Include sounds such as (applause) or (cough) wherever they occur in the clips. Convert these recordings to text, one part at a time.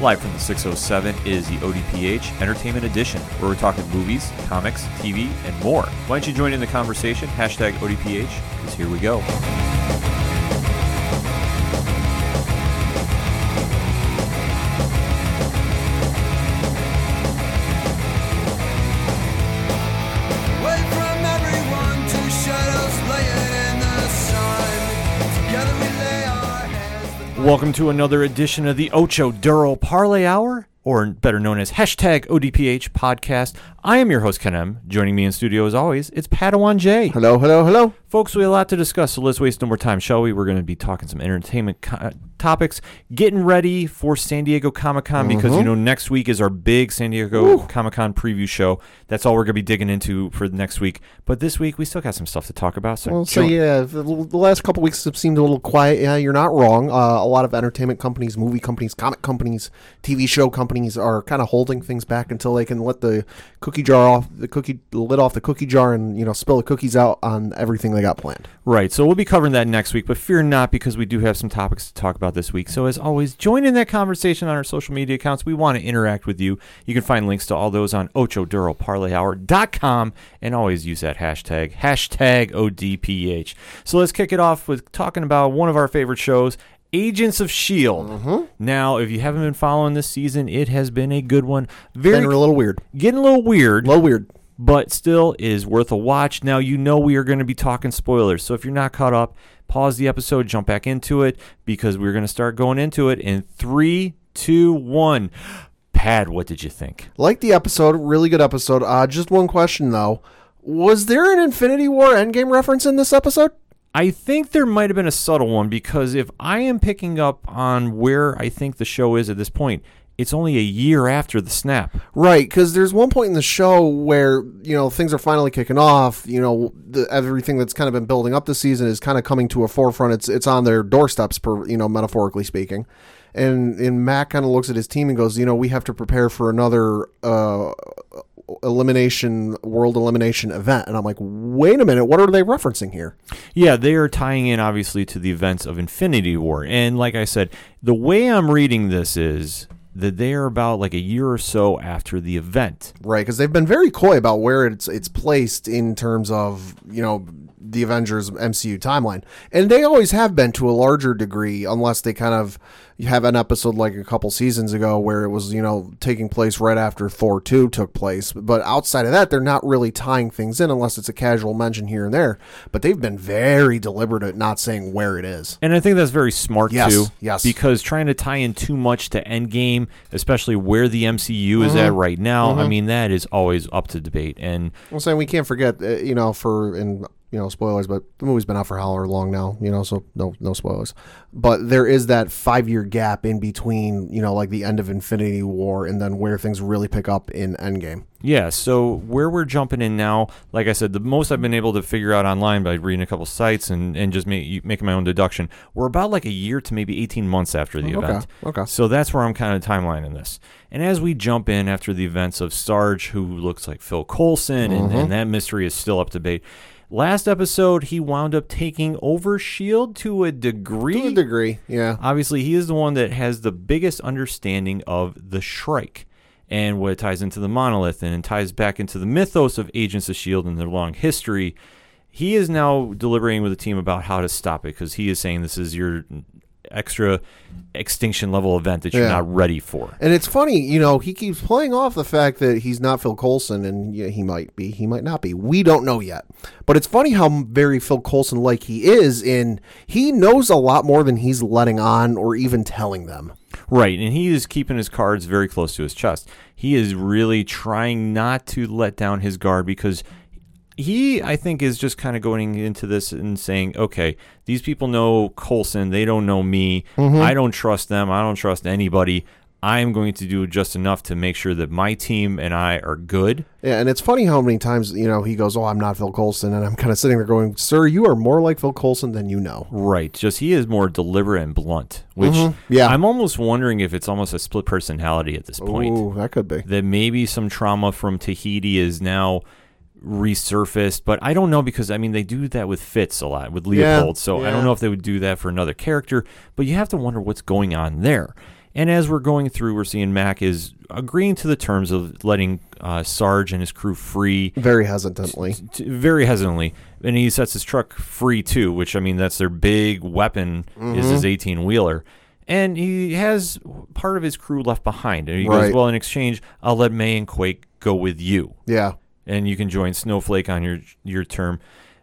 Live from the 607 is the ODPH Entertainment Edition, where we're talking movies, comics, TV, and more. Why don't you join in the conversation? Hashtag ODPH, because here we go. Welcome to another edition of the Ocho Duro Parlay Hour, or better known as hashtag ODPH podcast. I am your host, Ken M. Joining me in studio as always, it's Padawan J. Hello, hello, hello. Folks, we have a lot to discuss, so let's waste no more time, shall we? We're going to be talking some entertainment co- topics, getting ready for San Diego Comic Con because, you know, next week is our big San Diego Comic Con preview show. That's all we're going to be digging into for next week. But this week, we still got some stuff to talk about. So, Well, so yeah, the, the last couple weeks have seemed a little quiet. Yeah, you're not wrong. Uh, a lot of entertainment companies, movie companies, comic companies, TV show companies are kind of holding things back until they can let the cookie jar off, the cookie lid off the cookie jar, and you know spill the cookies out on everything they got planned. Right, so we'll be covering that next week, but fear not because we do have some topics to talk about this week. So, as always, join in that conversation on our social media accounts. We want to interact with you. You can find links to all those on ochoduroparlayhour.com and always use that hashtag, hashtag ODPH. So, let's kick it off with talking about one of our favorite shows. Agents of S.H.I.E.L.D. Mm-hmm. Now, if you haven't been following this season, it has been a good one. Very Been a little weird, getting a little weird a little weird. but still is worth a watch. Now, you know we are going to be talking spoilers, so if you're not caught up, pause the episode, jump back into it, because we're going to start going into it in three, two, one. Pad, what did you think? Like the episode, really good episode. Uh, just one question though: Was there an Infinity War Endgame reference in this episode? I think there might have been a subtle one because if I am picking up on where I think the show is at this point, it's only a year after the snap. Right, because there's one point in the show where you know things are finally kicking off. You know, the, everything that's kind of been building up this season is kind of coming to a forefront. It's it's on their doorsteps, per you know, metaphorically speaking. And and Mack kind of looks at his team and goes, you know, we have to prepare for another uh, elimination, world elimination event. And I'm like, wait a minute, what are they referencing here? Yeah, they are tying in obviously to the events of Infinity War. And like I said, the way I'm reading this is that they are about like a year or so after the event. Right, because they've been very coy about where it's it's placed in terms of you know the Avengers MCU timeline, and they always have been to a larger degree, unless they kind of have an episode like a couple seasons ago where it was you know taking place right after Thor two took place. But outside of that, they're not really tying things in unless it's a casual mention here and there. But they've been very deliberate at not saying where it is. And I think that's very smart Yes, too. yes. Because trying to tie in too much to Endgame, especially where the MCU is at right now, I mean that is always up to debate. And I'm saying we can't forget, uh, you know, for in you know spoilers, but the movie's been out for however long now, you know, so no no spoilers. But there is that five year gap in between, you know, like the end of Infinity War and then where things really pick up in Endgame. Yeah, so where we're jumping in now, like I said, the most I've been able to figure out online by reading a couple sites and, and just make, making my own deduction, we're about like a year to maybe 18 months after the Okay, event. okay. So that's where I'm kind of timelining this. And as we jump in after the events of Sarge, who looks like Phil Coulson, and, Mm-hmm. and that mystery is still up to debate. Last episode, he wound up taking over S.H.I.E.L.D. to a degree. To a degree, yeah. Obviously, he is the one that has the biggest understanding of the Shrike and what it ties into the monolith and ties back into the mythos of Agents of S.H.I.E.L.D. and their long history. He is now deliberating with the team about how to stop it because he is saying this is your extra extinction level event that you're Yeah. not ready for. And it's funny, you know, he keeps playing off the fact that he's not Phil Coulson, and yeah, he might be, he might not be. We don't know yet. But it's funny how very Phil Coulson like he is, and he knows a lot more than he's letting on or even telling them. Right, and he is keeping his cards very close to his chest. He is really trying not to let down his guard because he, I think, is just kind of going into this and saying, okay, these people know Coulson. They don't know me. Mm-hmm. I don't trust them. I don't trust anybody. I am going to do just enough to make sure that my team and I are good. Yeah, and it's funny how many times you know he goes, "Oh, I'm not Phil Coulson. and I'm kind of sitting there going, "Sir, you are more like Phil Coulson than you know." Right. Just he is more deliberate and blunt, which mm-hmm, Yeah. I'm almost wondering if it's almost a split personality at this point. Ooh, that could be. that maybe some trauma from Tahiti is now resurfaced, but I don't know because I mean they do that with Fitz a lot with Yeah, Leopold, so I don't know if they would do that for another character. But you have to wonder what's going on there. And as we're going through, we're seeing Mack is agreeing to the terms of letting uh, Sarge and his crew free Very hesitantly. t- very hesitantly, and he sets his truck free too. Which I mean, that's their big weapon is his eighteen wheeler, and he has part of his crew left behind. And he goes, "Well, in exchange, I'll let May and Quake go with you, Yeah. And you can join Snowflake on your your term."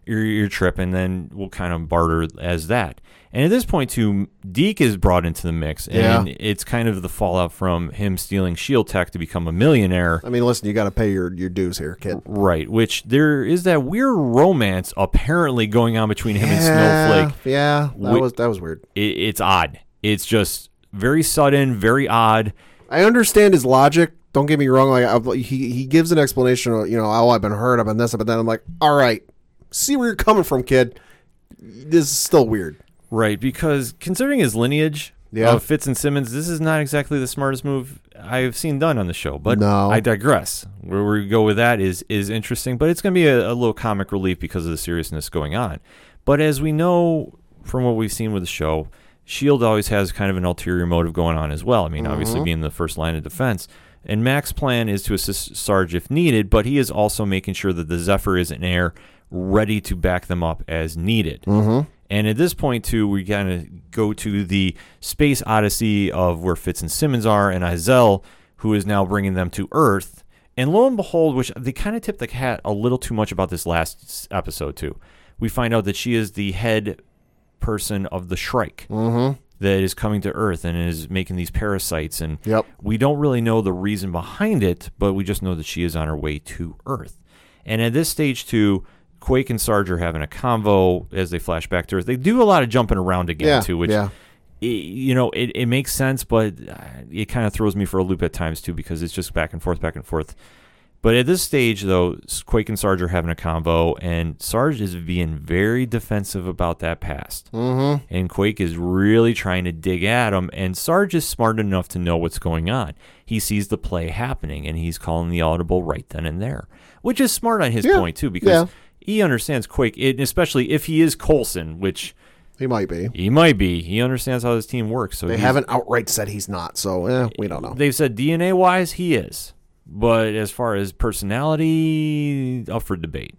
Your, your trip, and then we'll kind of barter as that. And at this point, too, Deke is brought into the mix, and Yeah. it's kind of the fallout from him stealing Shield Tech to become a millionaire. I mean, listen, you got to pay your, your dues here, kid. Right, which there is that weird romance apparently going on between him and Snowflake. Yeah, that was that was weird. It, it's odd. It's just very sudden, very odd. I understand his logic. Don't get me wrong. Like I, he he gives an explanation. Of, you know, oh, I've been hurt. I've been this. Up, but then I'm like, all right, see where you're coming from, kid. This is still weird. Right, because considering his lineage Yeah. of Fitz and Simmons, this is not exactly the smartest move I've seen done on the show. But No. I digress. Where we go with that is is interesting, but it's going to be a, a little comic relief because of the seriousness going on. But as we know from what we've seen with the show, Shield always has kind of an ulterior motive going on as well. I mean, obviously mm-hmm. being the first line of defense. And Mack's plan is to assist Sarge if needed, but he is also making sure that the Zephyr is in air, ready to back them up as needed. Mm-hmm. And at this point, too, we kind of go to the space odyssey of where Fitz and Simmons are, and Izel, who is now bringing them to Earth. And lo and behold, which they kind of tipped the cat a little too much about this last episode, too. We find out that she is the head person of the Shrike that is coming to Earth and is making these parasites. And Yep. we don't really know the reason behind it, but we just know that she is on her way to Earth. And at this stage, too, Quake and Sarge are having a convo as they flash back to Earth. They do a lot of jumping around again, Yeah, too, which, yeah. i- you know, it, it makes sense, but uh, it kind of throws me for a loop at times, too, because it's just back and forth, back and forth. But at this stage, though, Quake and Sarge are having a convo, and Sarge is being very defensive about that past. Mm-hmm. And Quake is really trying to dig at him, and Sarge is smart enough to know what's going on. He sees the play happening, and he's calling the audible right then and there, which is smart on his Yeah, point, too, because yeah. he understands Quake, and especially if he is Coulson, which He might be. he might be. He understands how his team works. So They haven't outright said he's not, so eh, we don't know. They've said DNA wise, he is. But as far as personality, up for debate.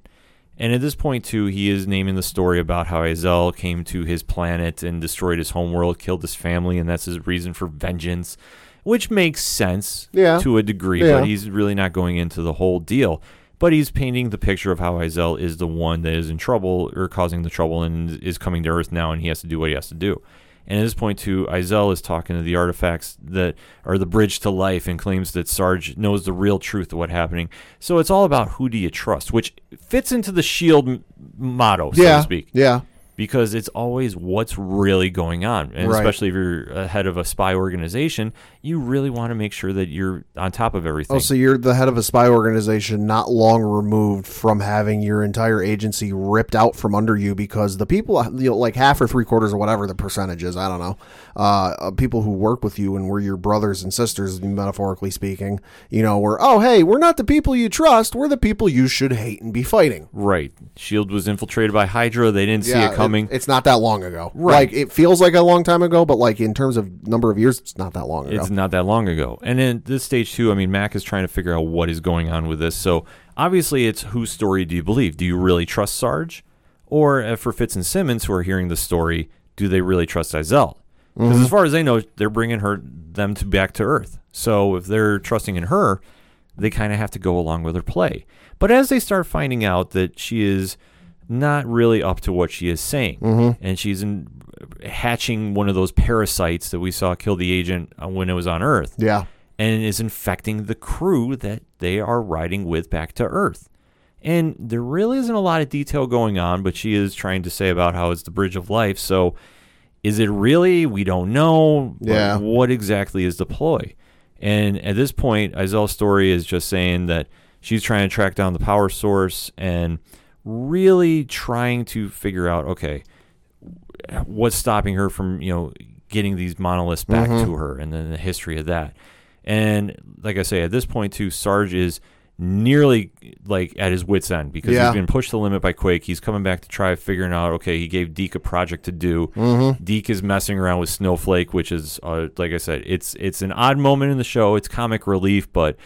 And at this point, too, he is naming the story about how Izel came to his planet and destroyed his homeworld, killed his family, and that's his reason for vengeance, which makes sense Yeah. to a degree, Yeah. but he's really not going into the whole deal. But he's painting the picture of how Izel is the one that is in trouble or causing the trouble and is coming to Earth now, and he has to do what he has to do. And at this point, too, Izel is talking to the artifacts that are the bridge to life and claims that Sarge knows the real truth of what's happening. So it's all about who do you trust, which fits into the SHIELD motto, so yeah, to speak yeah, because it's always what's really going on. And Right. especially if you're a head of a spy organization, you really want to make sure that you're on top of everything. Oh, so you're the head of a spy organization not long removed from having your entire agency ripped out from under you because the people, you know, like half or three quarters or whatever the percentage is, I don't know, uh, people who work with you and were your brothers and sisters, metaphorically speaking, you know, were, oh, hey, we're not the people you trust. We're the people you should hate and be fighting. right. Shield was infiltrated by Hydra. They didn't see it coming. It's not that long ago. Right. Like, it feels like a long time ago, but like in terms of number of years, it's not that long ago. It's not that long ago. And in this stage too, I mean, Mack is trying to figure out what is going on with this. So obviously, it's whose story do you believe? Do you really trust Sarge, or uh, for Fitz and Simmons who are hearing the story, do they really trust Izel? Because as far as they know, they're bringing her them to back to Earth. So if they're trusting in her, they kind of have to go along with her play. But as they start finding out that she is not really up to what she is saying, and she's in, hatching one of those parasites that we saw kill the agent uh, when it was on Earth, yeah. and is infecting the crew that they are riding with back to Earth. And there really isn't a lot of detail going on, but she is trying to say about how it's the bridge of life. So, is it really? We don't know. Yeah. What exactly is the ploy? And at this point, Izel's story is just saying that she's trying to track down the power source and really trying to figure out, okay, what's stopping her from, you know, getting these monoliths back to her and then the history of that. And like I say, at this point too, Sarge is nearly like at his wits end because Yeah. he's been pushed to the limit by Quake. He's coming back to try figuring out. Okay, he gave Deke a project to do. Mm-hmm. Deke is messing around with Snowflake, which is uh, like I said, it's it's an odd moment in the show. It's comic relief, but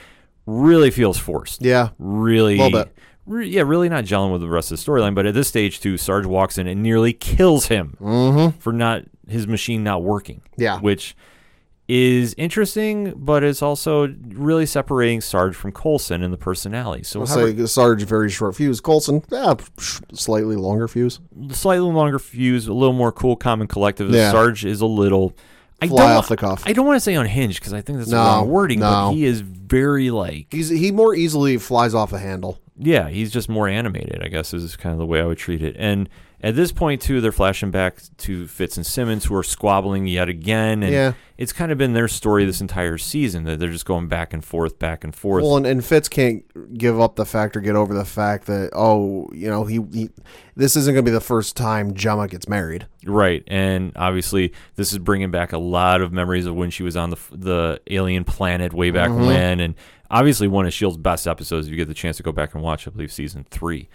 really feels forced. Yeah. Really, Little bit. Re- yeah, really not gelling with the rest of the storyline. But at this stage, too, Sarge walks in and nearly kills him Mm-hmm. for not his machine not working. Yeah. which is interesting, but it's also really separating Sarge from Coulson in the personality. So I'll however- say Sarge very short fuse. Coulson, slightly longer fuse. slightly longer fuse, a little more cool, calm, and collective. Yeah. Sarge is a little. I Fly don't, off the cuff. I don't want to say unhinged because I think that's the No, wrong wording, but he is very like He's he more easily flies off a handle. Yeah, he's just more animated, I guess, is kind of the way I would treat it. And at this point, too, they're flashing back to Fitz and Simmons, who are squabbling yet again. And Yeah. it's kind of been their story this entire season that they're just going back and forth, back and forth. Well, and, and Fitz can't give up the fact or get over the fact that oh, you know, he, he this isn't going to be the first time Jemma gets married. right. And obviously, this is bringing back a lot of memories of when she was on the, the alien planet way back Mm-hmm. when. And obviously, one of Shield's best episodes, if you get the chance to go back and watch, I believe, season three.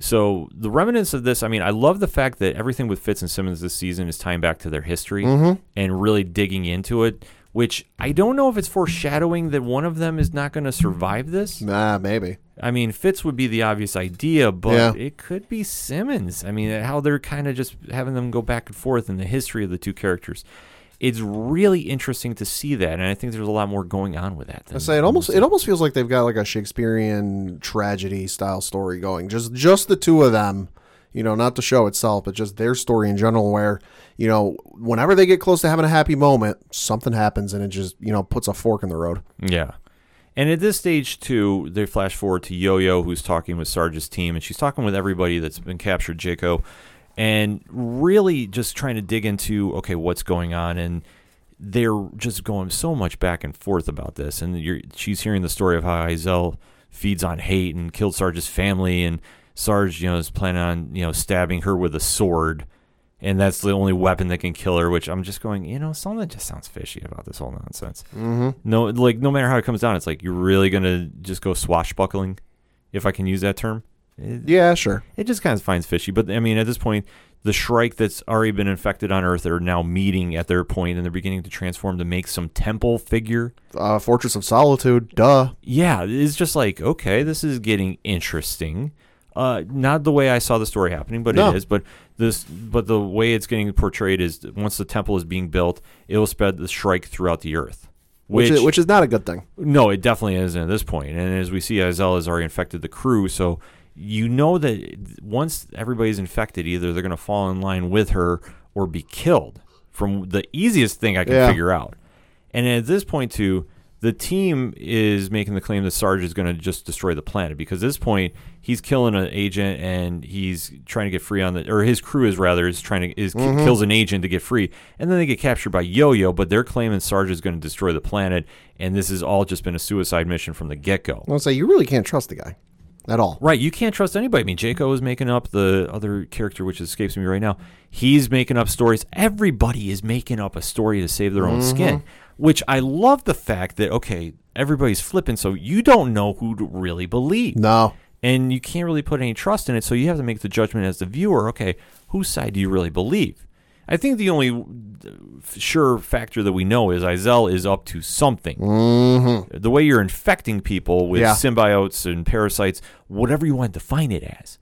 So the remnants of this, I mean, I love the fact that everything with Fitz and Simmons this season is tying back to their history Mm-hmm. and really digging into it. Which I don't know if it's foreshadowing that one of them is not going to survive this. Nah, maybe. I mean, Fitz would be the obvious idea, but Yeah. it could be Simmons. I mean, how they're kind of just having them go back and forth in the history of the two characters. It's really interesting to see that, and I think there's a lot more going on with that. I than- say it almost it almost feels like they've got like a Shakespearean tragedy style story going. Just just the two of them, you know, not the show itself, but just their story in general. Where you know, whenever they get close to having a happy moment, something happens and it just you know puts a fork in the road. Yeah. And at this stage, too, they flash forward to Yo Yo, who's talking with Sarge's team, and she's talking with everybody that's been captured, Jaco, and really just trying to dig into, okay, what's going on. And they're just going so much back and forth about this. And you're, she's hearing the story of how Izel feeds on hate and killed Sarge's family, and Sarge, you know, is planning on, you know, stabbing her with a sword. And that's the only weapon that can kill her, which I'm just going, you know, something just sounds fishy about this whole nonsense. Mm-hmm. No, like no matter how it comes down, it's like you're really gonna just go swashbuckling, if I can use that term. It, Yeah, sure. it just kind of finds fishy. But I mean, at this point, the Shrike that's already been infected on Earth are now meeting at their point, and they're beginning to transform to make some temple figure. Uh, Fortress of Solitude, duh. Yeah, it's just like okay, this is getting interesting. Uh, not the way I saw the story happening, but No. it is. But this, but the way it's getting portrayed is once the temple is being built, it will spread the Shrike throughout the Earth. Which, is, which is not a good thing. No, it definitely isn't at this point. And as we see, Izel has already infected the crew. So you know that once everybody's infected, either they're going to fall in line with her or be killed from the easiest thing I can Yeah. figure out. And at this point, too, the team is making the claim that Sarge is going to just destroy the planet because at this point he's killing an agent and he's trying to get free on the or his crew is rather is trying to is ki- mm-hmm. kills an agent to get free and then they get captured by Yo-Yo but they're claiming Sarge is going to destroy the planet and this has all just been a suicide mission from the get-go. I'll say you really can't trust the guy at all. Right, you can't trust anybody. I mean, Jaco is making up the other character, which escapes me right now. He's making up stories. Everybody is making up a story to save their own mm-hmm. skin, which I love the fact that okay, everybody's flipping, so you don't know who to really believe, No. and you can't really put any trust in it. So you have to make the judgment as the viewer. Okay, whose side do you really believe? I think the only sure factor that we know is Izel is up to something Mm-hmm. the way you're infecting people with Yeah. symbiotes and parasites, whatever you want to define it as,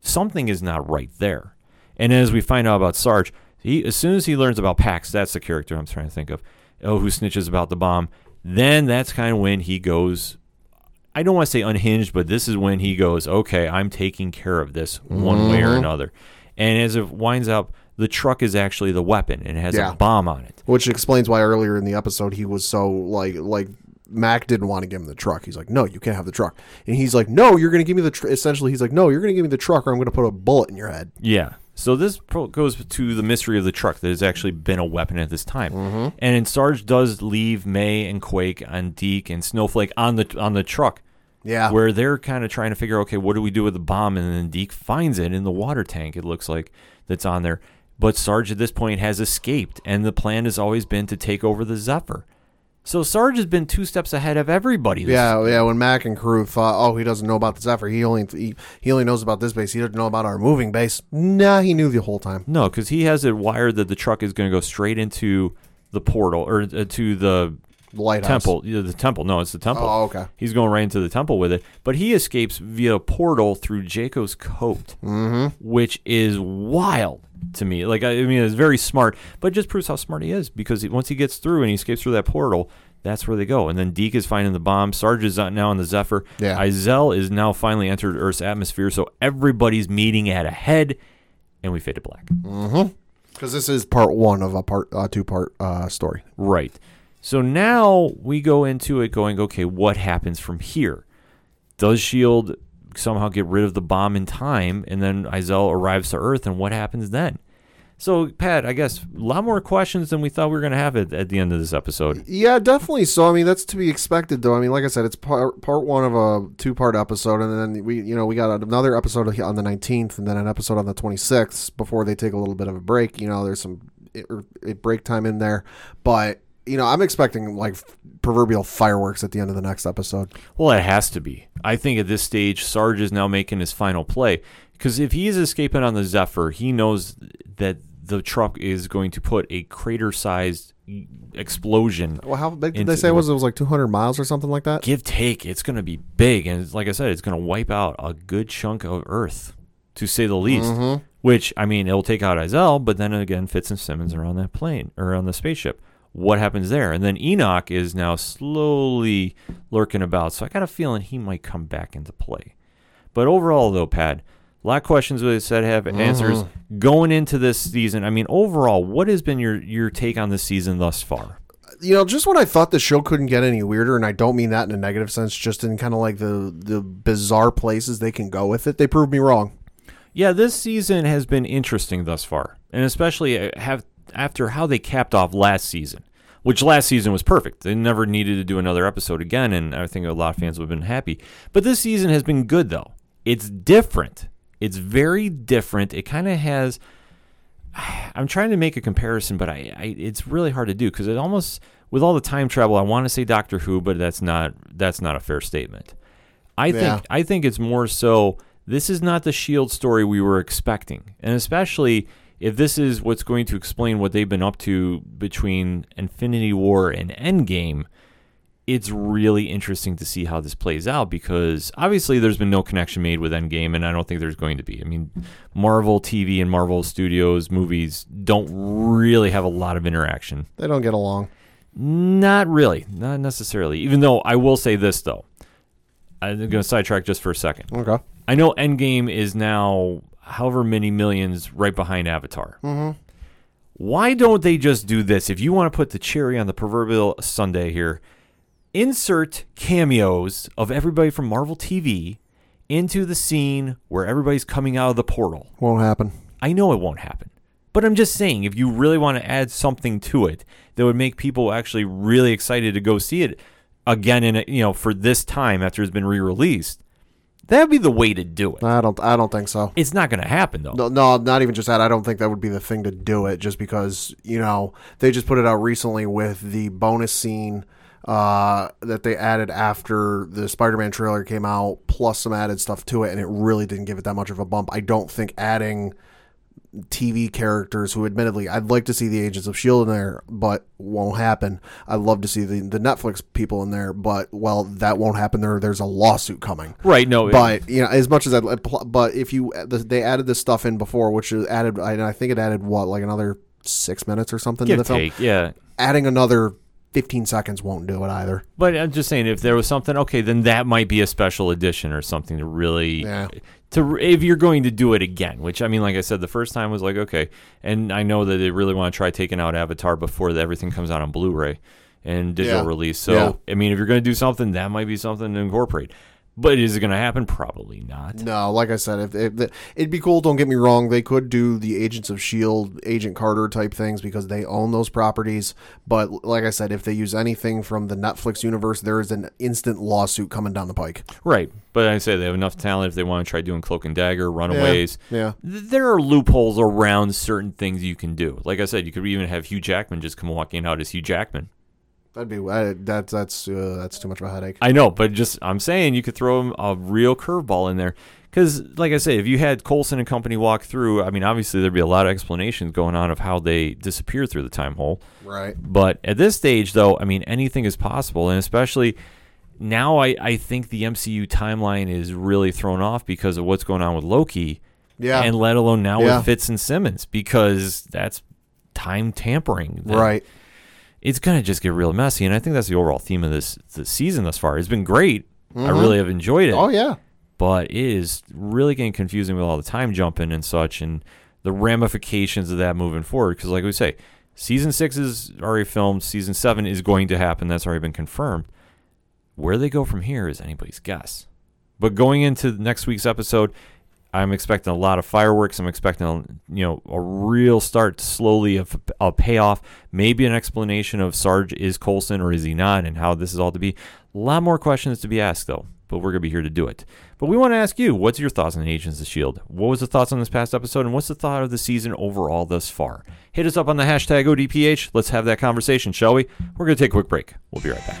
something is not right there. And as we find out about Sarge, he as soon as he learns about Pax, that's the character I'm trying to think of. Oh, who snitches about the bomb? Then that's kind of when he goes. I don't want to say unhinged, but this is when he goes, okay, I'm taking care of this one way or another. And as it winds up, the truck is actually the weapon and it has Yeah. a bomb on it. Which explains why earlier in the episode he was so like like Mack didn't want to give him the truck. He's like, "No, you can't have the truck." And he's like, "No, you're going to give me the tr-. essentially." He's like, "No, you're going to give me the truck, or I'm going to put a bullet in your head." Yeah. So this pro- goes to the mystery of the truck that has actually been a weapon at this time. Mm-hmm. And Sarge does leave May and Quake and Deke and Snowflake on the on the truck Yeah, where they're kind of trying to figure, okay, what do we do with the bomb? And then Deke finds it in the water tank. It looks like that's on there. But Sarge at this point has escaped, and the plan has always been to take over the Zephyr. So Sarge has been two steps ahead of everybody. this- Yeah, yeah. When Mack and crew thought, oh, he doesn't know about the Zephyr. He only he, he only knows about this base. He doesn't know about our moving base. Nah, he knew the whole time. No, because he has it wired that the truck is going to go straight into the portal or uh, to the The lighthouse. temple. Yeah, the temple. No, it's the temple. Oh, okay. He's going right into the temple with it, but he escapes via portal through Jaco's coat, mm-hmm. which is wild to me. Like I I mean, it's very smart, but it just proves how smart he is because he- once he gets through and he escapes through that portal, that's where they go. And then Deke is finding the bomb. Sarge is now on the Zephyr. Yeah. Izel is now finally entered Earth's atmosphere, so everybody's meeting at a head, and we fade to black. Because this is part one of a part uh, two part uh, story. Right. So now we go into it going, okay, what happens from here? Does S.H.I.E.L.D. Somehow get rid of the bomb in time and then Izel arrives to Earth and what happens then? So, Pat, I guess a lot more questions than we thought we were going to have at, at the end of this episode. Yeah, definitely. So I mean, that's to be expected, though. I mean, like I said, it's part part one of a two part episode, and then we, you know, we got another episode on the nineteenth, and then an episode on the twenty sixth before they take a little bit of a break. You know, there's some it, er, it break time in there, but you know, I'm expecting like proverbial fireworks at the end of the next episode. Well, it has to be. I think at this stage, Sarge is now making his final play. Because if he is escaping on the Zephyr, he knows that the truck is going to put a crater sized explosion Well, how big did Into they say it was? It was like 200 miles or something like that. give take it's going to be big and like i said it's going to wipe out a good chunk of earth to say the least Mm-hmm. which i mean it'll take out Izel, but then again fitz and simmons are on that plane or on the spaceship what happens there and then enoch is now slowly lurking about so i got a feeling he might come back into play but overall though pat a lot of questions I said have answers going into this season. I mean, overall, what has been your your take on this season thus far? you know, just when I thought the show couldn't get any weirder, and I don't mean that in a negative sense, just in kind of like the the bizarre places they can go with it, they proved me wrong. Yeah, this season has been interesting thus far, and especially uh, have after how they capped off last season, which last season was perfect. They never needed to do another episode again, and I think a lot of fans would have been happy. But this season has been good though. It's different. It's very different. It kind of has. (sighs) I'm trying to make a comparison, but I, I it's really hard to do because it almost with all the time travel. I want to say Doctor Who, but that's not that's not a fair statement. I Yeah. think I think it's more so. This is not the Shield story we were expecting, and especially if this is what's going to explain what they've been up to between Infinity War and Endgame. It's really interesting to see how this plays out because obviously there's been no connection made with Endgame, and I don't think there's going to be. I mean, Marvel TV and Marvel Studios movies don't really have a lot of interaction. They don't get along. Not really, not necessarily. Even though I will say this though, I'm going to sidetrack just for a second. Okay. I know Endgame is now however many millions right behind Avatar. Mm-hmm. Why don't they just do this? If you want to put the cherry on the proverbial sundae here, insert cameos of everybody from Marvel TV into the scene where everybody's coming out of the portal. Won't happen. I know it won't happen. But I'm just saying, if you really want to add something to it that would make people actually really excited to go see it again in a, you know for this time after it's been re-released, that would be the way to do it. I don't. I don't think so. It's not going to happen though. No, no, not even just that. I don't think that would be the thing to do it. Just because you know they just put it out recently with the bonus scene uh, that they added after the Spider-Man trailer came out, plus some added stuff to it, and it really didn't give it that much of a bump. I don't think adding TV characters who admittedly I'd like to see the Agents of Shield in there, but won't happen. I'd love to see the, the Netflix people in there, but well, that won't happen. There, there's a lawsuit coming. Right? No. it- But you know, as much as I, but if you they added this stuff in before, which is added, I I think it added what like another six minutes or something to the film. take. Yeah. Adding another fifteen seconds won't do it either. But I'm just saying, if there was something, okay, then that might be a special edition or something to really, Yeah. To if you're going to do it again. Which I mean, like I said, the first time was like okay, and I know that they really want to try taking out Avatar before the, everything comes out on Blu-ray and digital Yeah. release. So Yeah. I mean, if you're going to do something, that might be something to incorporate. But is it going to happen? Probably not. No, like I said, if, if it'd be cool. Don't get me wrong; they could do the Agents of Shield, Agent Carter type things because they own those properties. But like I said, if they use anything from the Netflix universe, there is an instant lawsuit coming down the pike. Right. But I say they have enough talent if they want to try doing Cloak and Dagger, Runaways. Yeah. Th- There are loopholes around certain things you can do. Like I said, you could even have Hugh Jackman just come walking out as Hugh Jackman. That'd be I, that's that's uh, that's too much of a headache. I know, but just I'm saying you could throw him a real curveball in there because, like I say, if you had Coulson and company walk through, I mean, obviously there'd be a lot of explanations going on of how they disappeared through the time hole. Right. But at this stage, though, I mean, anything is possible, and especially now, I I think the MCU timeline is really thrown off because of what's going on with Loki, Yeah. and let alone now Yeah. with Fitz and Simmons because that's time tampering. That- right. It's gonna just get real messy, and I think that's the overall theme of this the season thus far. It's been great. I mm-hmm. really have enjoyed it, Oh yeah. but it is really getting confusing with all the time jumping and such, and the ramifications of that moving forward. Because, like we say, season six is already filmed. Season seven is going to happen. That's already been confirmed. Where they go from here is anybody's guess. But going into next week's episode, I'm expecting a lot of fireworks. I'm expecting, a, you know, a real start slowly of a payoff. Maybe an explanation of Sarge is Coulson or is he not, and how this is all to be. A lot more questions to be asked though, but we're gonna be here to do it. But we want to ask you, what's your thoughts on Agents of Shield? What was the thoughts on this past episode, and what's the thought of the season overall thus far? Hit us up on the hashtag ODPH. Let's have that conversation, shall we? We're gonna take a quick break. We'll be right back.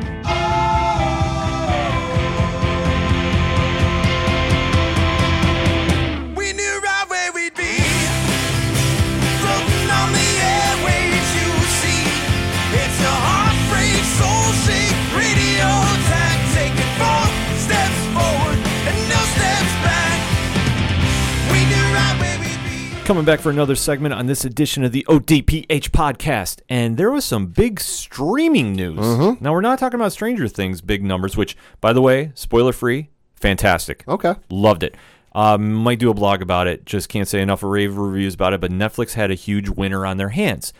Coming back for another segment on this edition of the ODPH podcast. And there was some big streaming news. Now, we're not talking about Stranger Things big numbers, which, by the way, spoiler free, fantastic. Okay. Loved it. Um, might do a blog about it. Just can't say enough rave reviews about it. But Netflix had a huge winner on their hands.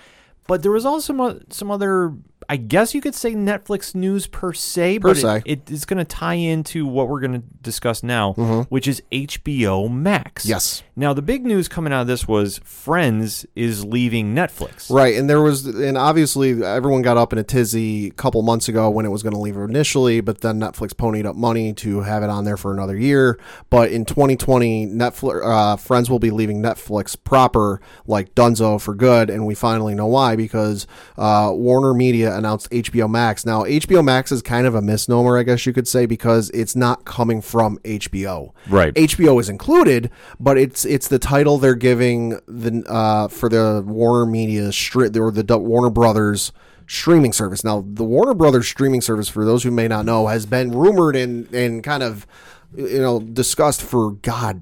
But there was also some, some other, I guess you could say Netflix news per se, Per but se. it, it is going to tie into what we're going to discuss now, which is HBO Max. Yes. Now, the big news coming out of this was Friends is leaving Netflix. Right, and there was, and obviously everyone got up in a tizzy a couple months ago when it was going to leave initially, but then Netflix ponied up money to have it on there for another year. But in 2020, Netflix uh, Friends will be leaving Netflix proper, like Dunzo for good, and we finally know why because uh, Warner Media announced HBO Max. Now, HBO Max is kind of a misnomer, I guess you could say, because it's not coming from HBO. Right. HBO is included, but it's it's the title they're giving the uh, for the Warner Media stri- or the Warner Brothers streaming service. Now, the Warner Brothers streaming service, for those who may not know, has been rumored and and kind of you know discussed for God.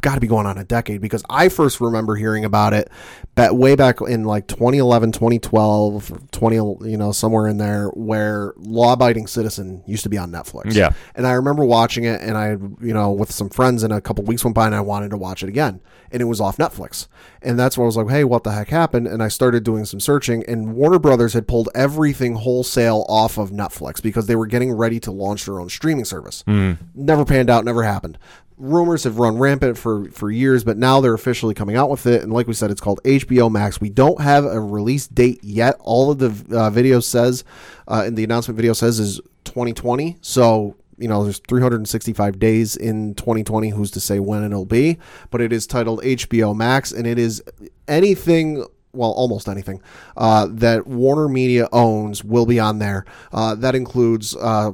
Got to be going on a decade because I first remember hearing about it but way back in like 2011, 2012, 20, you know, somewhere in there where Law Abiding Citizen used to be on Netflix. Yeah. And I remember watching it, and I, you know, with some friends, and a couple weeks went by, and I wanted to watch it again, and it was off Netflix, and that's when I was like, hey, what the heck happened? And I started doing some searching, and Warner Brothers had pulled everything wholesale off of Netflix because they were getting ready to launch their own streaming service. Hmm. Never panned out, never happened. Rumors have run rampant for for years, but now they're officially coming out with it, and like we said, it's called HBO Max. We don't have a release date yet. All of the uh, video says, uh, in the announcement video says, is 2020. So you know, there's 365 days in 2020. Who's to say when it'll be? But it is titled HBO Max, and it is anything. Well, almost anything uh, that Warner Media owns will be on there. Uh, that includes uh,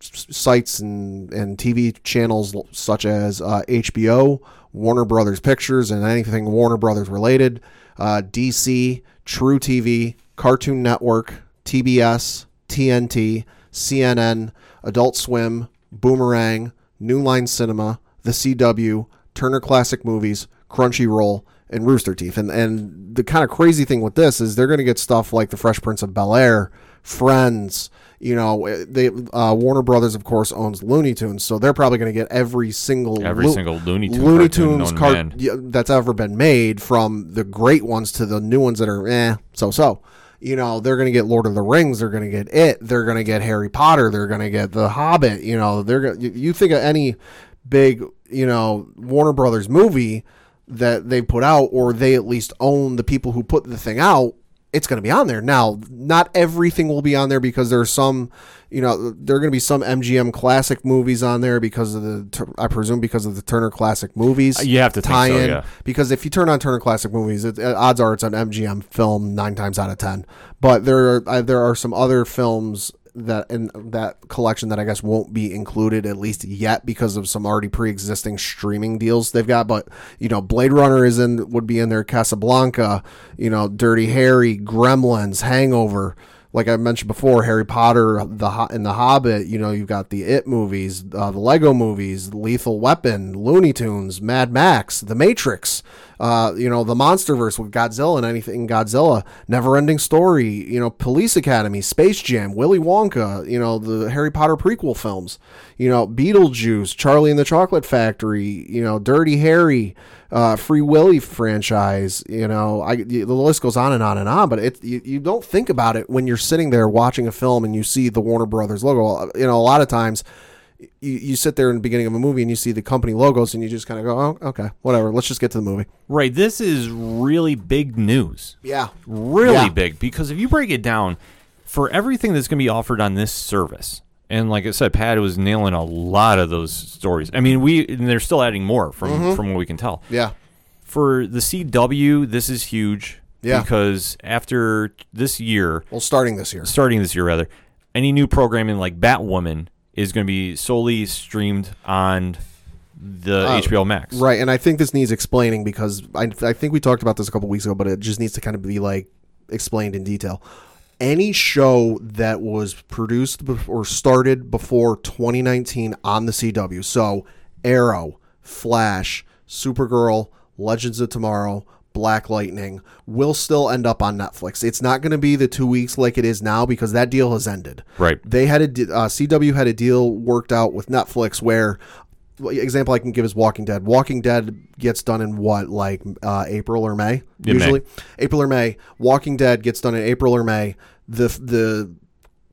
sites and, and TV channels such as uh, HBO, Warner Brothers Pictures, and anything Warner Brothers related, uh, DC, truTV, Cartoon Network, TBS, TNT, CNN, Adult Swim, Boomerang, New Line Cinema, The CW, Turner Classic Movies, Crunchyroll, and Rooster Teeth. And and the kind of crazy thing with this is they're going to get stuff like The Fresh Prince of Bel Air, Friends. You know, they uh, Warner Brothers, of course, owns Looney Tunes, so they're probably going to get every single Every single Looney Tune Looney Tunes known car- man. yeah, that's ever been made, from the great ones to the new ones that are eh so so. You know, they're going to get Lord of the Rings, they're going to get it, they're going to get Harry Potter, they're going to get The Hobbit. You know, they're going. You, you think of any big, you know, Warner Brothers movie, that they put out, or they at least own the people who put the thing out, it's going to be on there. Now, not everything will be on there because there's some, you know, there are going to be some MGM classic movies on there because of the, I presume because of the Turner Classic Movies. Uh, you have to tie so, in yeah. because if you turn on Turner Classic Movies, it, uh, odds are it's an MGM film nine times out of ten. But there are uh, there are some other films that in that collection that I guess won't be included at least yet because of some already pre-existing streaming deals they've got. But you know, Blade Runner is in would be in there, Casablanca, you know, Dirty Harry, Gremlins, Hangover. Like I mentioned before, Harry Potter, the and the Hobbit. You know, you've got the It movies, uh, the Lego movies, Lethal Weapon, Looney Tunes, Mad Max, The Matrix. Uh, you know, the MonsterVerse with Godzilla and anything Godzilla, Never-Ending Story. You know, Police Academy, Space Jam, Willy Wonka. You know, the Harry Potter prequel films. You know, Beetlejuice, Charlie and the Chocolate Factory. You know, Dirty Harry uh, Free Willy franchise. You know, I the list goes on and on and on. But it you, you don't think about it when you're sitting there watching a film and you see the Warner Brothers logo. You know, a lot of times. You, you sit there in the beginning of a movie and you see the company logos and you just kind of go, oh, okay, whatever. Let's just get to the movie. Right. This is really big news. Yeah, really Yeah. big because if you break it down for everything that's going to be offered on this service and like i said pat was nailing a lot of those stories i mean we and they're still adding more from Mm-hmm. from what we can tell yeah, for the cw this is huge Yeah. because after this year well, starting this year. starting this year rather any new programming like batwoman is going to be solely streamed on the hbo max Uh, Right, and I think this needs explaining because I, I think we talked about this a couple weeks ago, but it just needs to kind of be like explained in detail. Any show that was produced or started before 2019 on the CW, so Arrow, Flash, Supergirl, Legends of Tomorrow, Black Lightning, will still end up on Netflix. It's not going to be the two weeks like it is now because that deal has ended. Right. They had a uh, CW had a deal worked out with Netflix where example I can give is Walking Dead. Walking Dead gets done in what like uh, April or May usually. May. April or May. Walking Dead gets done in April or May. The the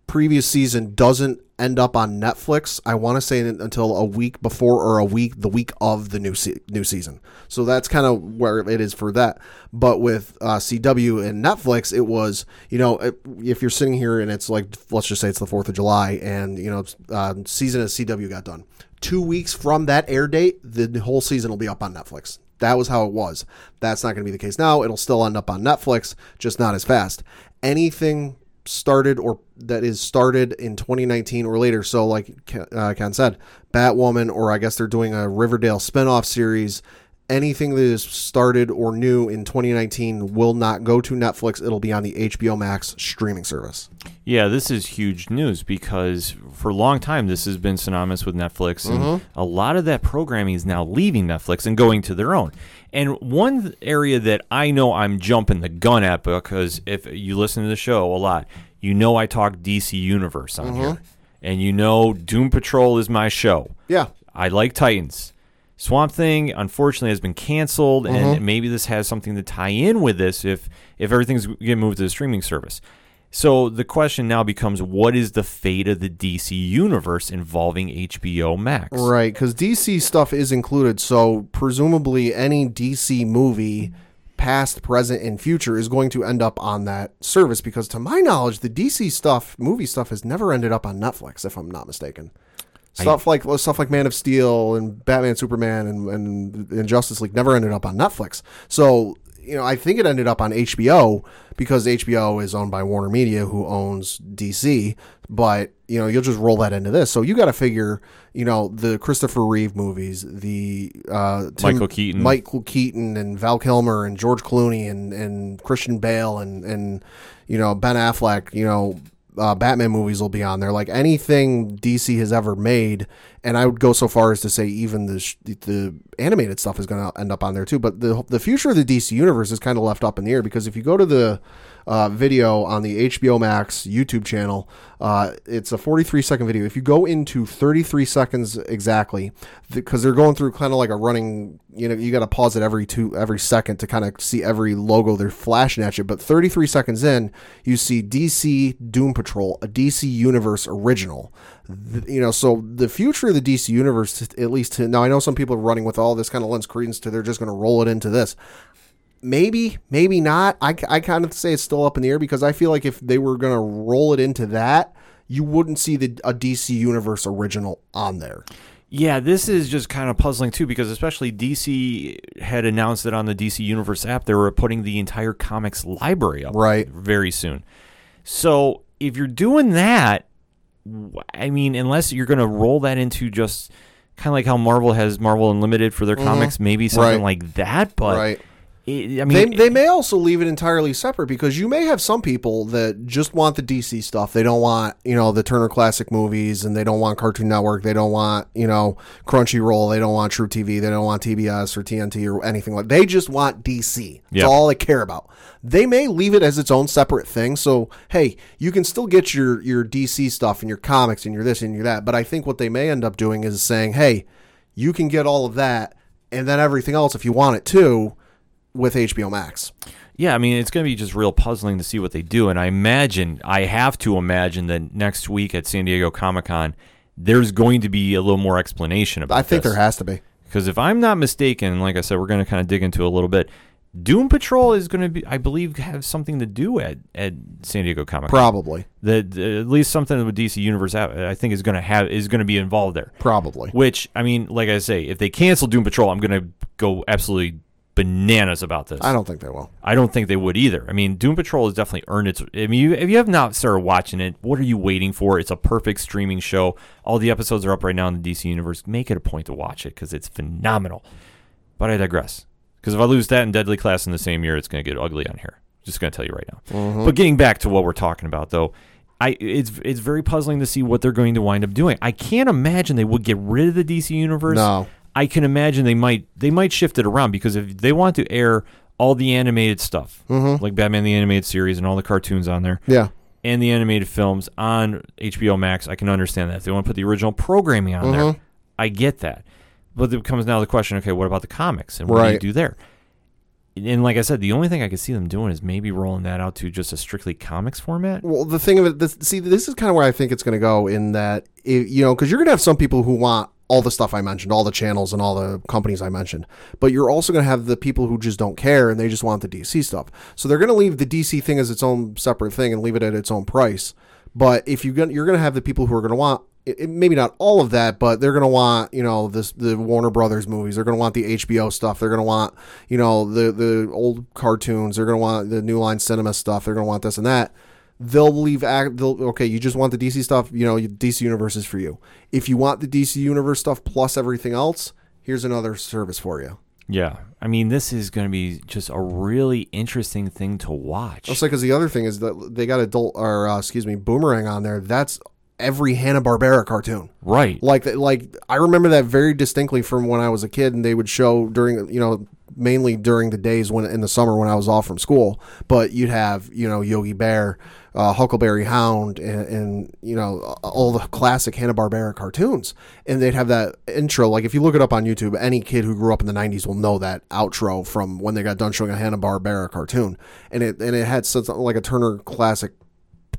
previous season doesn't end up on Netflix. I want to say until a week before or a week the week of the new se- new season. So that's kind of where it is for that. But with uh, CW and Netflix, it was you know if- if you're sitting here and it's like let's just say it's the Fourth of July and you know uh, season of CW got done. Two weeks from that air date, the whole season will be up on Netflix. That was how it was. That's not going to be the case now. It'll still end up on Netflix, just not as fast. Anything started or that is started in 2019 or later. So, like Ken, uh, Ken said, Batwoman, or I guess they're doing a Riverdale spinoff series. Anything that is started or new in 2019 will not go to Netflix. It'll be on the HBO Max streaming service. Yeah, this is huge news because for a long time this has been synonymous with Netflix, and Mm-hmm. a lot of that programming is now leaving Netflix and going to their own. And one area that I know I'm jumping the gun at because if you listen to the show a lot, you know I talk DC Universe on Mm-hmm. here, and you know Doom Patrol is my show. Yeah. I like Titans. Swamp Thing unfortunately has been canceled, Mm-hmm. and maybe this has something to tie in with this if if everything's getting moved to the streaming service. So the question now becomes, what is the fate of the DC universe involving HBO Max? Right, because DC stuff is included. So presumably, any DC movie, past, present, and future, is going to end up on that service. Because to my knowledge, the DC stuff, movie stuff, has never ended up on Netflix, if I'm not mistaken. Stuff like stuff like Man of Steel and Batman, Superman, and, and, and Justice League never ended up on Netflix. So you know, I think it ended up on HBO because HBO is owned by Warner Media, who owns DC. But you know, you'll just roll that into this. So you got to figure, you know, the Christopher Reeve movies, the uh, Tim- Michael Keaton. Michael Keaton, and Val Kilmer, and George Clooney, and and Christian Bale, and and you know Ben Affleck. You know, uh, Batman movies will be on there. Like anything DC has ever made, and I would go so far as to say even the sh- the animated stuff is going to end up on there too. But the the future of the DC universe is kind of left up in the air because if you go to the uh, video on the HBO Max YouTube channel. Uh, it's a 43 second video. If you go into 33 seconds exactly, because they're going through kind of like a running, you know, you got to pause it every two every second to kind of see every logo they're flashing at you. But 33 seconds in, you see DC Doom Patrol, a DC Universe original. Th- you know, so the future of the DC Universe, at least to, now, I know some people are running with all this kind of lends credence to they're just going to roll it into this maybe, maybe not. I, I kind of say it's still up in the air because I feel like if they were going to roll it into that, you wouldn't see the a DC Universe original on there. Yeah, this is just kind of puzzling too because especially DC had announced that on the DC Universe app they were putting the entire comics library up Right. very soon. So if you're doing that, I mean, unless you're going to roll that into just kind of like how Marvel has Marvel Unlimited for their comics, maybe something Mm-hmm. Right. like that. But Right. I They, mean, they may also leave it entirely separate because you may have some people that just want the DC stuff. They don't want, you know, the Turner Classic movies and they don't want Cartoon Network. They don't want, you know, Crunchyroll. They don't want truTV. They don't want TBS or TNT or anything like They just want DC. That's Yeah. all they care about. They may leave it as its own separate thing. So, hey, you can still get your, your DC stuff and your comics and your this and your that. But I think what they may end up doing is saying, hey, you can get all of that and then everything else if you want it too with HBO Max. Yeah, I mean, it's going to be just real puzzling to see what they do. And I imagine, I have to imagine that next week at San Diego Comic Con, there's going to be a little more explanation about I think this. there has to be. Because if I'm not mistaken, like I said, we're going to kind of dig into it a little bit. Doom Patrol is going to be, I believe, have something to do at, at San Diego Comic Con. Probably. That the- at least something with DC Universe, I think, is going to have is going to be involved there. Probably. Which I mean, like I say, if they cancel Doom Patrol, I'm going to go absolutely bananas about this. I don't think they will. I don't think they would either. I mean, Doom Patrol has definitely earned its. I mean, you, if you have not started watching it, what are you waiting for? It's a perfect streaming show. All the episodes are up right now in the DC universe. Make it a point to watch it because it's phenomenal. But I digress. Because if I lose that and Deadly Class in the same year, it's going to get ugly on here. Just going to tell you right now. Mm-hmm. But getting back to what we're talking about, though, I it's it's very puzzling to see what they're going to wind up doing. I can't imagine they would get rid of the DC universe. No. I can imagine they might they might shift it around because if they want to air all the animated stuff, mm-hmm. like Batman the animated series and all the cartoons on there, Yeah. and the animated films on HBO Max, I can understand that. If they want to put the original programming on there, mm-hmm. I get that. But it comes now the question: Okay, what about the comics and what do you do there? And like I said, the only thing I could see them doing is maybe rolling that out to just a strictly comics format. Well, the thing of it, this, see, this is kind of where I think it's going to go in that, it, you know, because you're going to have some people who want all the stuff I mentioned, all the channels and all the companies I mentioned, but you're also going to have the people who just don't care and they just want the DC stuff. So they're going to leave the DC thing as its own separate thing and leave it at its own price. But if you you're going to have the people who are going to want it, it- maybe not all of that, but they're going to want you know this the Warner Brothers movies. They're going to want the HBO stuff. They're going to want you know the the old cartoons. They're going to want the New Line Cinema stuff. They're going to want this and that. They'll leave. They'll okay. You just want the DC stuff. You know, DC Universe is for you. If you want the DC Universe stuff plus everything else, here's another service for you. Yeah, I mean, this is going to be just a really interesting thing to watch. Also, because the other thing is that they got adult or uh, excuse me, Boomerang on there. That's every Hanna Barbera cartoon. right? Like like I remember that very distinctly from when I was a kid, and they would show during you know mainly during the days when in the summer when I was off from school. But you'd have you know Yogi Bear, uh, Huckleberry Hound, and, and you know all the classic Hanna Barbera cartoons, and they'd have that intro. Like if you look it up on YouTube, any kid who grew up in the '90s will know that outro from when they got done showing a Hanna Barbera cartoon, and it and it had something like a Turner Classic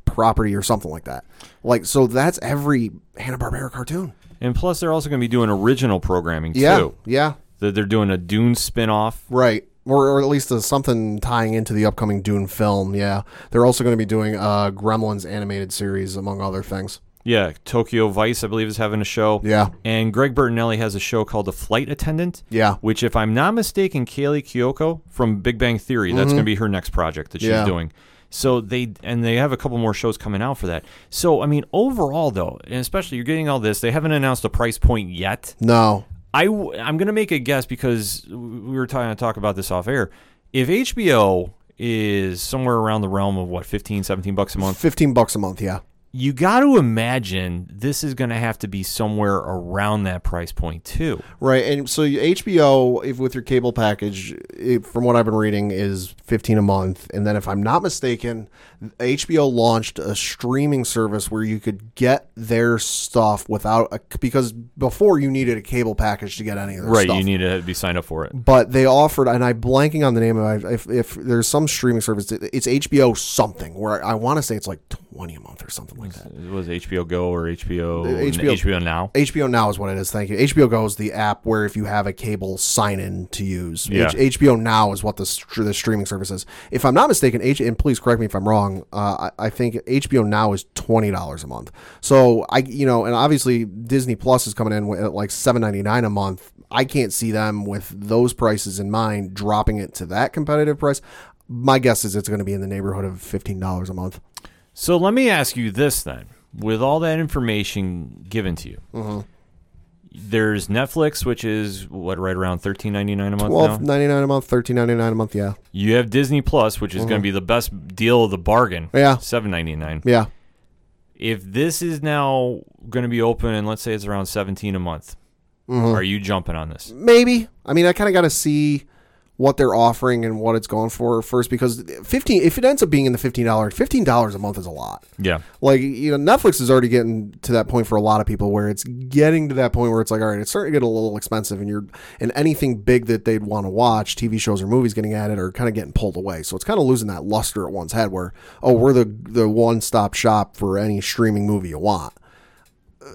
property or something like that. Like so that's every Hanna Barbera cartoon. and plus, they're also going to be doing original programming Yeah, too. yeah, That they're doing a Dune spin-off. right. Or, or at least uh, something tying into the upcoming Dune film. Yeah, they're also going to be doing uh, Gremlins animated series, among other things. Yeah, Tokyo Vice, I believe, is having a show. Yeah. And Greg Berlanti has a show called The Flight Attendant. Yeah. Which, if I'm not mistaken, Kaley Cuoco from Big Bang Theory, that's going to be her next project that she's Mm-hmm. Yeah. doing. So they and they have a couple more shows coming out for that. So I mean, overall though, and especially you're getting all this, they haven't announced a price point yet. No, I'm gonna make a guess because we were trying to talk about this off air. If HBO is somewhere around the realm of what 15, 17 bucks a month, fifteen bucks a month. Yeah, you got to imagine this is going to have to be somewhere around that price point too. Right, and so HBO, if with your cable package, it, from what I've been reading, is fifteen a month, and then if I'm not mistaken, HBO launched a streaming service where you could get their stuff without a because before you needed a cable package to get any of their Right, stuff. Right, you need to be signed up for it. but they offered, and I'm blanking on the name of it. If, if there's some streaming service, it's HBO something where I want to say it's like twenty a month or something like that. It was HBO Go or HBO HBO HBO Now. HBO Now is what it is. Thank you. HBO Go is the app where if you have a cable sign in to use. Yeah. H- HBO Now is what the, str- the streaming service is. If I'm not mistaken, H- and please correct me if I'm wrong, uh, I, I think HBO Now is twenty dollars a month. So I, you know, and obviously Disney Plus is coming in at like seven ninety nine a month. I can't see them with those prices in mind dropping it to that competitive price. My guess is it's going to be in the neighborhood of fifteen dollars a month. So let me ask you this then: with all that information given to you, Mm-hmm. there's Netflix, which is what right around thirteen ninety nine a month Twelve ninety nine a month, thirteen ninety nine a month. Yeah, You have Disney Plus, which is going to be the best deal of the bargain. Mm-hmm. Yeah. seven ninety nine. yeah. If this is now going to be open, and let's say it's around seventeen a month, Mm-hmm. are you jumping on this? Maybe. I mean, I kind of got to see what they're offering and what it's going for first because 15 if it ends up being in the $15 $15 a month is a lot. Yeah, Like, you know, Netflix is already getting to that point for a lot of people where it's getting to that point where it's like, all right, it's starting to get a little expensive and you're and anything big that they'd want to watch, TV shows or movies getting added are kind of getting pulled away. So it's kind of losing that luster at one's head where, oh, we're the the one-stop shop for any streaming movie you want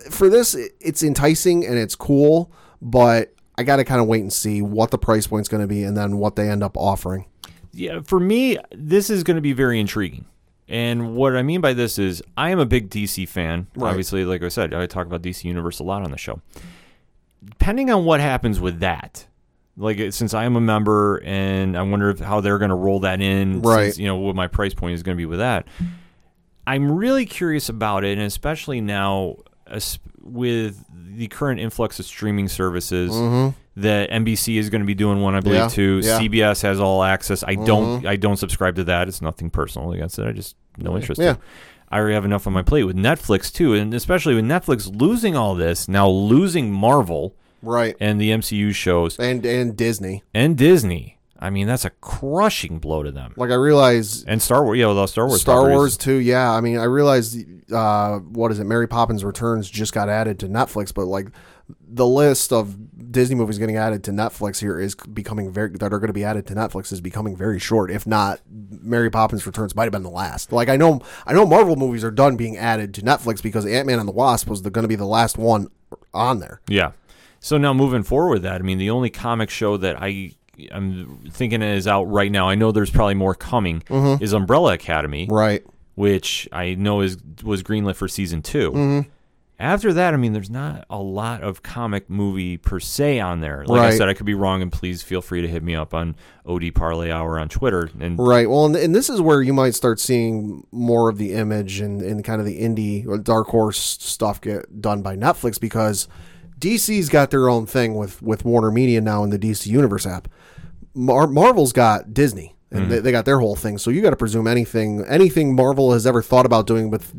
for this, it's enticing and it's cool, but I got to kind of wait and see what the price point's going to be and then what they end up offering. yeah. For me, this is going to be very intriguing. And what I mean by this is, I am a big DC fan. Right. Obviously, like I said, I talk about DC Universe a lot on the show. Depending on what happens with that, like uh, since I am a member, and I wonder if, how they're going to roll that in. Right. Since, you know what my price point is going to be with that. I'm really curious about it, and especially now with the current influx of streaming services. That NBC is going to be doing one, I believe, Mm-hmm. Yeah, too. yeah. Mm-hmm. CBS has all access. I don't, I don't subscribe to that. It's nothing personal against it. I just no interest. Yeah. In. I already have enough on my plate with Netflix too, and especially with Netflix losing all this now, losing Marvel Right. and the MCU shows And and Disney. and Disney. I mean, that's a crushing blow to them. Like I realize And Star Wars, yeah, well, those Star Wars, Star properties. Wars too. Yeah, I mean, I realize, uh, what is it? Mary Poppins Returns just got added to Netflix, but like the list of Disney movies getting added to Netflix here is becoming very that are going to be added to Netflix is becoming very short. If not, Mary Poppins Returns might have been the last. Like I know, I know Marvel movies are done being added to Netflix because Ant Man and the Wasp was going to be the last one on there. Yeah. So now moving forward with that, I mean, the only comic show that I I'm thinking is out right now. I know there's probably more coming. Is Umbrella Academy, Mm-hmm. Right. which I know is was greenlit for season 2 Mm-hmm. After that, I mean, there's not a lot of comic movie per se on there. Like I said, I could be wrong, and please feel free to hit me up on OD Parlay Hour on Twitter. And Right. Well, and, and this is where you might start seeing more of the image and, and kind of the indie or dark horse stuff get done by Netflix because DC's got their own thing with, with Warner Media now in the DC Universe app. Mar- Marvel's got Disney and they, they got their whole thing. So you got to presume anything anything Marvel has ever thought about doing with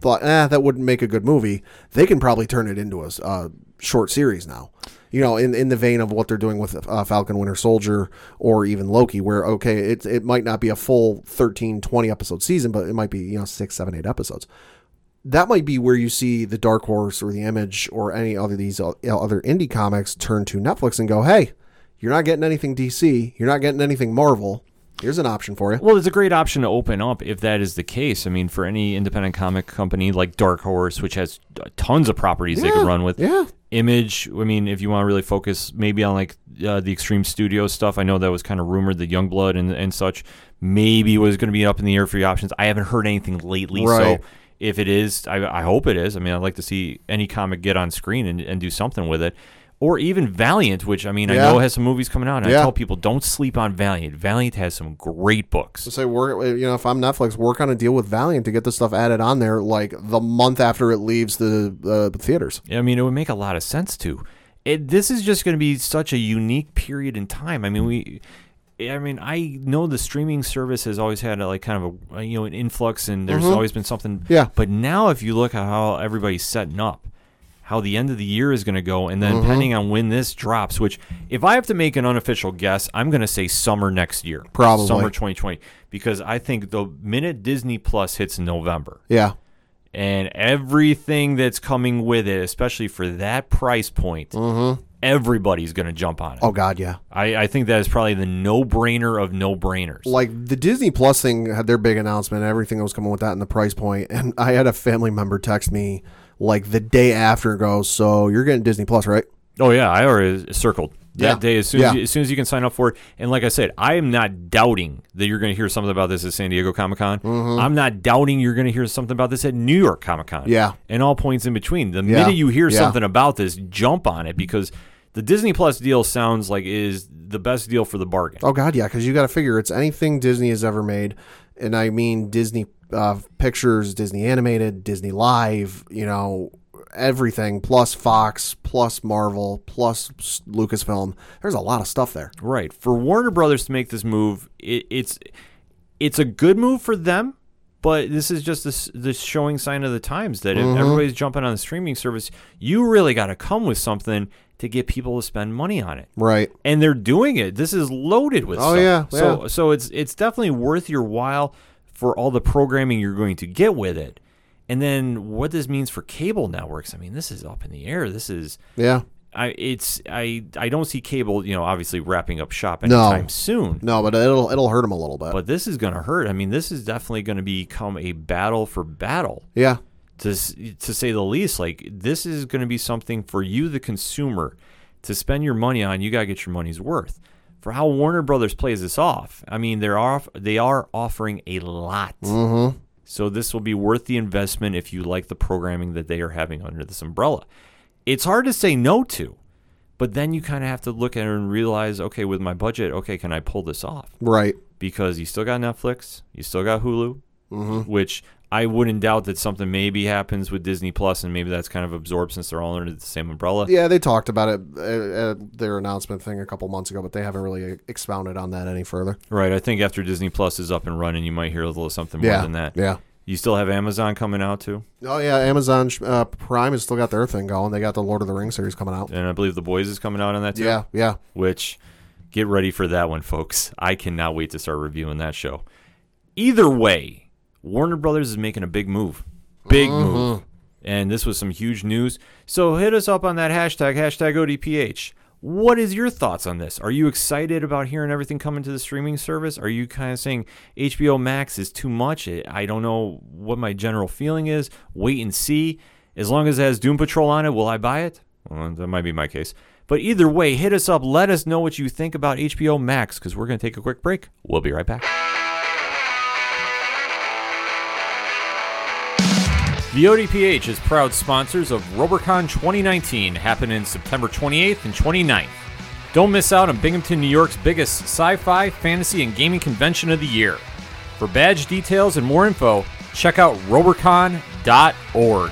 thought, eh, that wouldn't make a good movie. They can probably turn it into a uh, short series now. You know, in, in the vein of what they're doing with uh, Falcon Winter Soldier or even Loki, where, okay, it, it might not be a full 13, 20 episode season, but it might be, you know, six, seven, eight episodes that might be where you see the Dark Horse or the Image or any other these uh, other indie comics turn to Netflix and go, "Hey, you're not getting anything DC, you're not getting anything Marvel. Here's an option for you." Well, it's a great option to open up if that is the case. I mean, for any independent comic company like Dark Horse, which has tons of properties they can run with. yeah. Image, I mean, if you want to really focus maybe on like uh, the Extreme Studios stuff, I know that was kind of rumored, the Youngblood and, and such, maybe was going to be up in the air for your options. I haven't heard anything lately, Right. so if it is, I, I hope it is. I mean, I'd like to see any comic get on screen and, and do something with it. Or even Valiant, which I mean, I know has some movies coming out. And Yeah. I tell people don't sleep on Valiant. Valiant has some great books. So say work, you know, if I'm Netflix, work on a deal with Valiant to get the stuff added on there like the month after it leaves the uh, theaters. I mean, it would make a lot of sense to. It, this is just going to be such a unique period in time. I mean, we I mean, I know the streaming service has always had a, like kind of a you know an influx, and there's always been something. Mm-hmm. Yeah. But now, if you look at how everybody's setting up, how the end of the year is going to go, and then Mm-hmm. depending on when this drops, which if I have to make an unofficial guess, I'm going to say summer next year, Probably. summer 2020, because I think the minute Disney Plus hits November, Yeah. and everything that's coming with it, especially for that price point, everybody's going to jump on it. Mm-hmm. Oh God, yeah. I, I think that is probably the no-brainer of no-brainers. Like the Disney Plus thing had their big announcement, everything that was coming with that and the price. And I had a family member text me like the day after and go, "So you're getting Disney Plus, right?" oh yeah, I already circled that Yeah. day as soon Yeah. as, you, as soon as you can sign up for it. And like I said, I am not doubting that you're going to hear something about this at San Diego Comic Con. I'm not doubting you're going to hear something about this at New York Comic Con. Mm-hmm. Yeah. and all points in between. The Yeah. minute you hear something about this, jump on it because the Disney Plus deal sounds like is the best deal for the bargain. Oh God, yeah, because you got to figure it's anything Disney has ever made, and I mean Disney uh, Pictures, Disney Animated, Disney Live, you know, everything plus Fox, plus Marvel, plus Lucasfilm. There's a lot of stuff there. Right. For Warner Brothers to make this move, it, it's it's a good move for them, but this is just this this showing sign of the times that if Mm-hmm. everybody's jumping on the streaming service, you really got to come with something to get people to spend money on it. Right. And they're doing it. This is loaded with Oh, stuff. yeah, So yeah. so it's it's definitely worth your while for all the programming you're going to get with it. And then what this means for cable networks, I mean, this is up in the air. This is Yeah. I it's I I don't see cable, you know, obviously wrapping up shop No. anytime soon. No, but it'll it'll hurt them a little bit. But this is going to hurt. I mean, this is definitely going to become a battle for battle, yeah. to to say the least. Like this is going to be something for you, the consumer, to spend your money on. You got to get your money's worth. For how Warner Brothers plays this off, I mean, they're off. They are offering a lot. Mm-hmm. So this will be worth the investment if you like the programming that they are having under this umbrella. It's hard to say no to, but then you kind of have to look at it and realize, okay, with my budget, okay, can I pull this off? Right. Because you still got Netflix, you still got Hulu, Mm-hmm. which I wouldn't doubt that something maybe happens with Disney Plus, and maybe that's kind of absorbed since they're all under the same umbrella. Yeah, they talked about it uh, at their announcement thing a couple months ago, but they haven't really expounded on that any further. Right. I think after Disney Plus is up and running, you might hear a little something more Yeah. than that. Yeah. You still have Amazon coming out too, Oh yeah, Amazon uh, Prime has still got their thing going. They got the Lord of the Rings series coming out. and I believe The Boys is coming out on that too. Yeah, yeah. which get ready for that one, folks. I cannot wait to start reviewing that show. Either way, Warner Brothers is making a big move. Big uh-huh. move. And this was some huge news. So hit us up on that hashtag, hashtag ODPH. What is your thoughts on this? Are you excited about hearing everything coming to the streaming service? Are you kind of saying HBO Max is too much? I don't know what my general feeling is. Wait and see. As long as it has Doom Patrol on it, will I buy it? Well, that might be my case. But either way, hit us up. Let us know what you think about HBO Max because we're going to take a quick break. We'll be right back. The ODPH is proud sponsors of RoberCon 2019, happening September 28th and 29th. Don't miss out on Binghamton, New York's biggest sci fi, fantasy, and gaming convention of the year. For badge details and more info, check out robercon.org.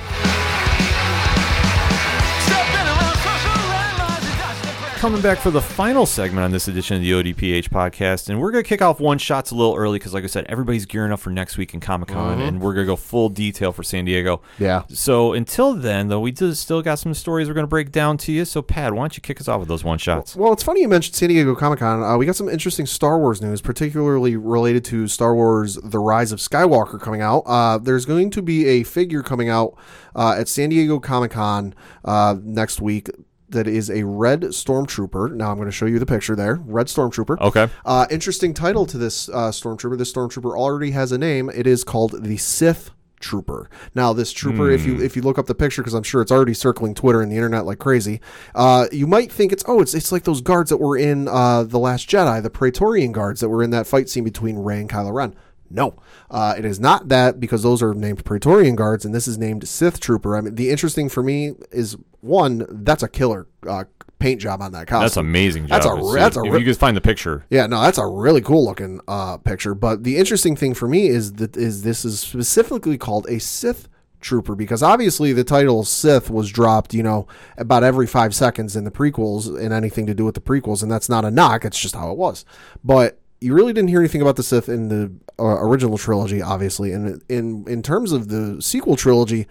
Coming back for the final segment on this edition of the ODPH podcast, and we're going to kick off one shots a little early because, like I said, everybody's gearing up for next week in Comic Con, and we're going to go full detail for San Diego. Yeah. So until then, though, we do still got some stories we're going to break down to you. So, Pat, why don't you kick us off with those one shots? Well, it's funny you mentioned San Diego Comic Con. Uh, we got some interesting Star Wars news, particularly related to Star Wars: The Rise of Skywalker coming out. Uh, there's going to be a figure coming out uh, at San Diego Comic Con uh, next week. That is a red stormtrooper. Now I'm going to show you the picture there. Red stormtrooper. Okay. Uh, interesting title to this uh, stormtrooper. This stormtrooper already has a name. It is called the Sith Trooper. Now, this trooper, if you if you look up the picture, because I'm sure it's already circling Twitter and the internet like crazy, uh, you might think it's oh, it's it's like those guards that were in uh, the Last Jedi, the Praetorian guards that were in that fight scene between Rey and Kylo Ren. No, uh, it is not that because those are named Praetorian guards, and this is named Sith Trooper. I mean, the interesting for me is one, that's a killer uh, paint job on that costume. That's amazing. Job. That's a that's a if you could find the picture. yeah, no, that's a really cool looking uh, picture. But the interesting thing for me is that is this is specifically called a Sith trooper because obviously the title Sith was dropped, you know, about every five seconds in the prequels and anything to do with the prequels, and that's not a knock; it's just how it was. But you really didn't hear anything about the Sith in the uh, original trilogy, obviously, and in in terms of the sequel trilogy.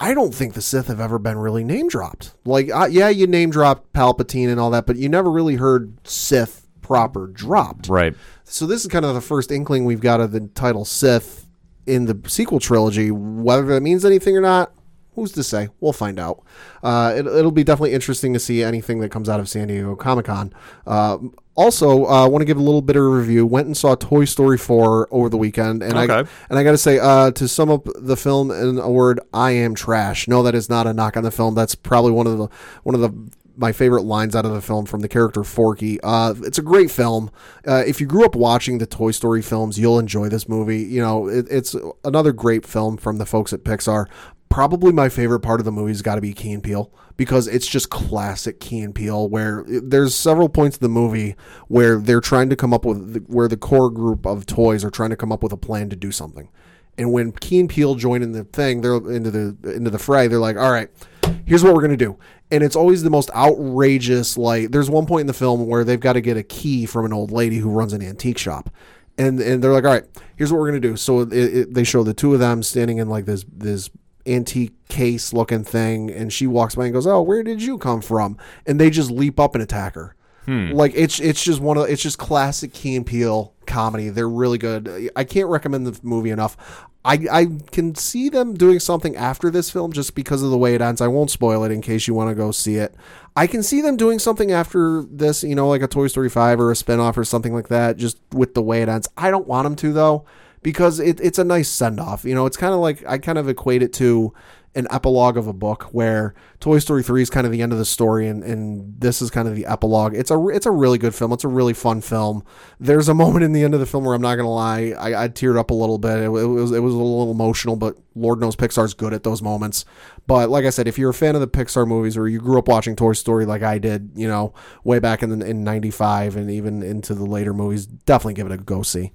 I don't think the Sith have ever been really name dropped. Like, uh, yeah, you name dropped Palpatine and all that, but you never really heard Sith proper dropped. Right. So this is kind of the first inkling we've got of the title Sith in the sequel trilogy. Whether that means anything or not, who's to say? We'll find out. Uh, it, it'll be definitely interesting to see anything that comes out of San Diego Comic Con. Uh, also, I uh, want to give a little bit of a review. Went and saw Toy Story 4 over the weekend, and I and I got to say, uh, to sum up the film in a word, I am trash. No, that is not a knock on the film. That's probably one of the one of the my favorite lines out of the film from the character Forky. Uh, it's a great film. Uh, if you grew up watching the Toy Story films, you'll enjoy this movie. You know, it, it's another great film from the folks at Pixar. Probably my favorite part of the movie's got to be Key and Peele because it's just classic Key and Peele. Where there's several points in the movie where they're trying to come up with where the core group of toys are trying to come up with a plan to do something. And when Key and Peele join in the thing, they're into the into the fray. They're like, "All right, here's what we're gonna do." And it's always the most outrageous. Like, there's one point in the film where they've got to get a key from an old lady who runs an antique shop, and and they're like, "All right, here's what we're gonna do." So it, it, they show the two of them standing in like this this antique case looking thing, and she walks by and goes, "Oh, where did you come from?" And they just leap up and attack her. Hmm. Like it's it's just one of it's just classic Key and Peele comedy. They're really good. I can't recommend the movie enough. I I can see them doing something after this film just because of the way it ends. I won't spoil it in case you want to go see it. I can see them doing something after this, you know, like a Toy Story 5 or a spin-off or something like that just with the way it ends. I don't want them to though because it, it's a nice send-off. You know, it's kind of like I kind of equate it to an epilogue of a book where Toy Story 3 is kind of the end of the story and, and this is kind of the epilogue. It's a it's a really good film. It's a really fun film. There's a moment in the end of the film where I'm not going to lie, I, I teared up a little bit. It, it was it was a little emotional, but Lord knows Pixar's good at those moments. But like I said, if you're a fan of the Pixar movies or you grew up watching Toy Story like I did, you know, way back in the, in 95 and even into the later movies, definitely give it a go see.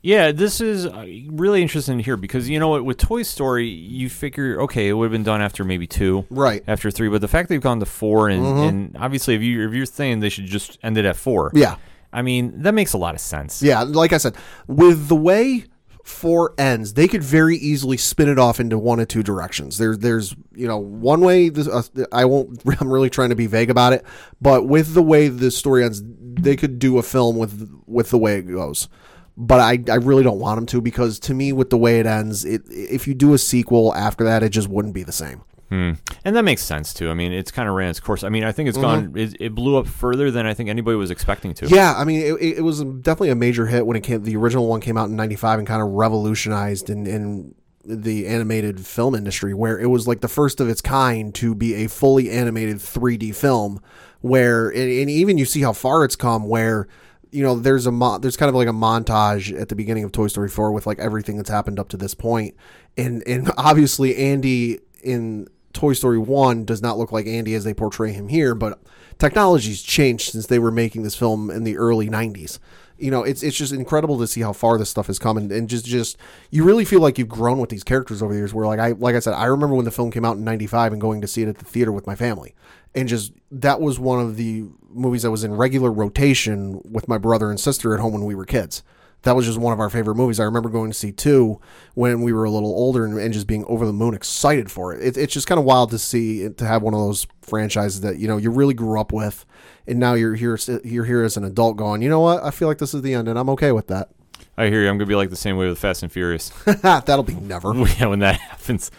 Yeah, this is uh, really interesting to hear because you know what, with Toy Story, you figure okay, it would have been done after maybe two, Right. Mm-hmm. After three, but the fact they've gone to 4 and, and obviously if you if you're saying they should just end it at four, Yeah. I mean that makes a lot of sense. Yeah, like I said, with the way four ends, they could very easily spin it off into one of two directions. There's, there's, you know, one way. This, uh, I won't. (laughs) I'm really trying to be vague about it, but with the way the story ends, they could do a film with with the way it goes. But I, I really don't want them to because to me, with the way it ends, it if you do a sequel after that, it just wouldn't be the same. And that makes sense too. I mean, it's kind of ran its course. I mean, I think it's gone. It, it blew up further than I think anybody was expecting to. Mm-hmm. Yeah, I mean, it, it was definitely a major hit when it came. The original one came out in '95 and kind of revolutionized in, in the animated film industry, where it was like the first of its kind to be a fully animated 3D film. Where and even you see how far it's come. Where you know there's a mo- there's kind of like a montage at the beginning of Toy Story 4 with like everything that's happened up to this point, and and (laughs) obviously Andy in Toy Story 1 does not look like Andy as they portray him here, but technology's changed since they were making this film in the early 90s. You know, it's it's just incredible to see how far this stuff has come and, and just just you really feel like you've grown with these characters over the years where like I like I said, I remember when the film came out in 95 and going to see it at the theater with my family. And just that was one of the movies that was in regular rotation with my brother and sister at home when we were kids that was just one of our favorite movies. I remember going to see two when we were a little older and, and just being over the moon excited for it. it it's just kind of wild to see to have one of those franchises that you know you really grew up with, and now you're here you're here as an adult going, you know what? I feel like this is the end, and I'm okay with that. I hear you. I'm gonna be like the same way with Fast and Furious. (laughs) That'll be never. (laughs) yeah, when that (laughs) happens.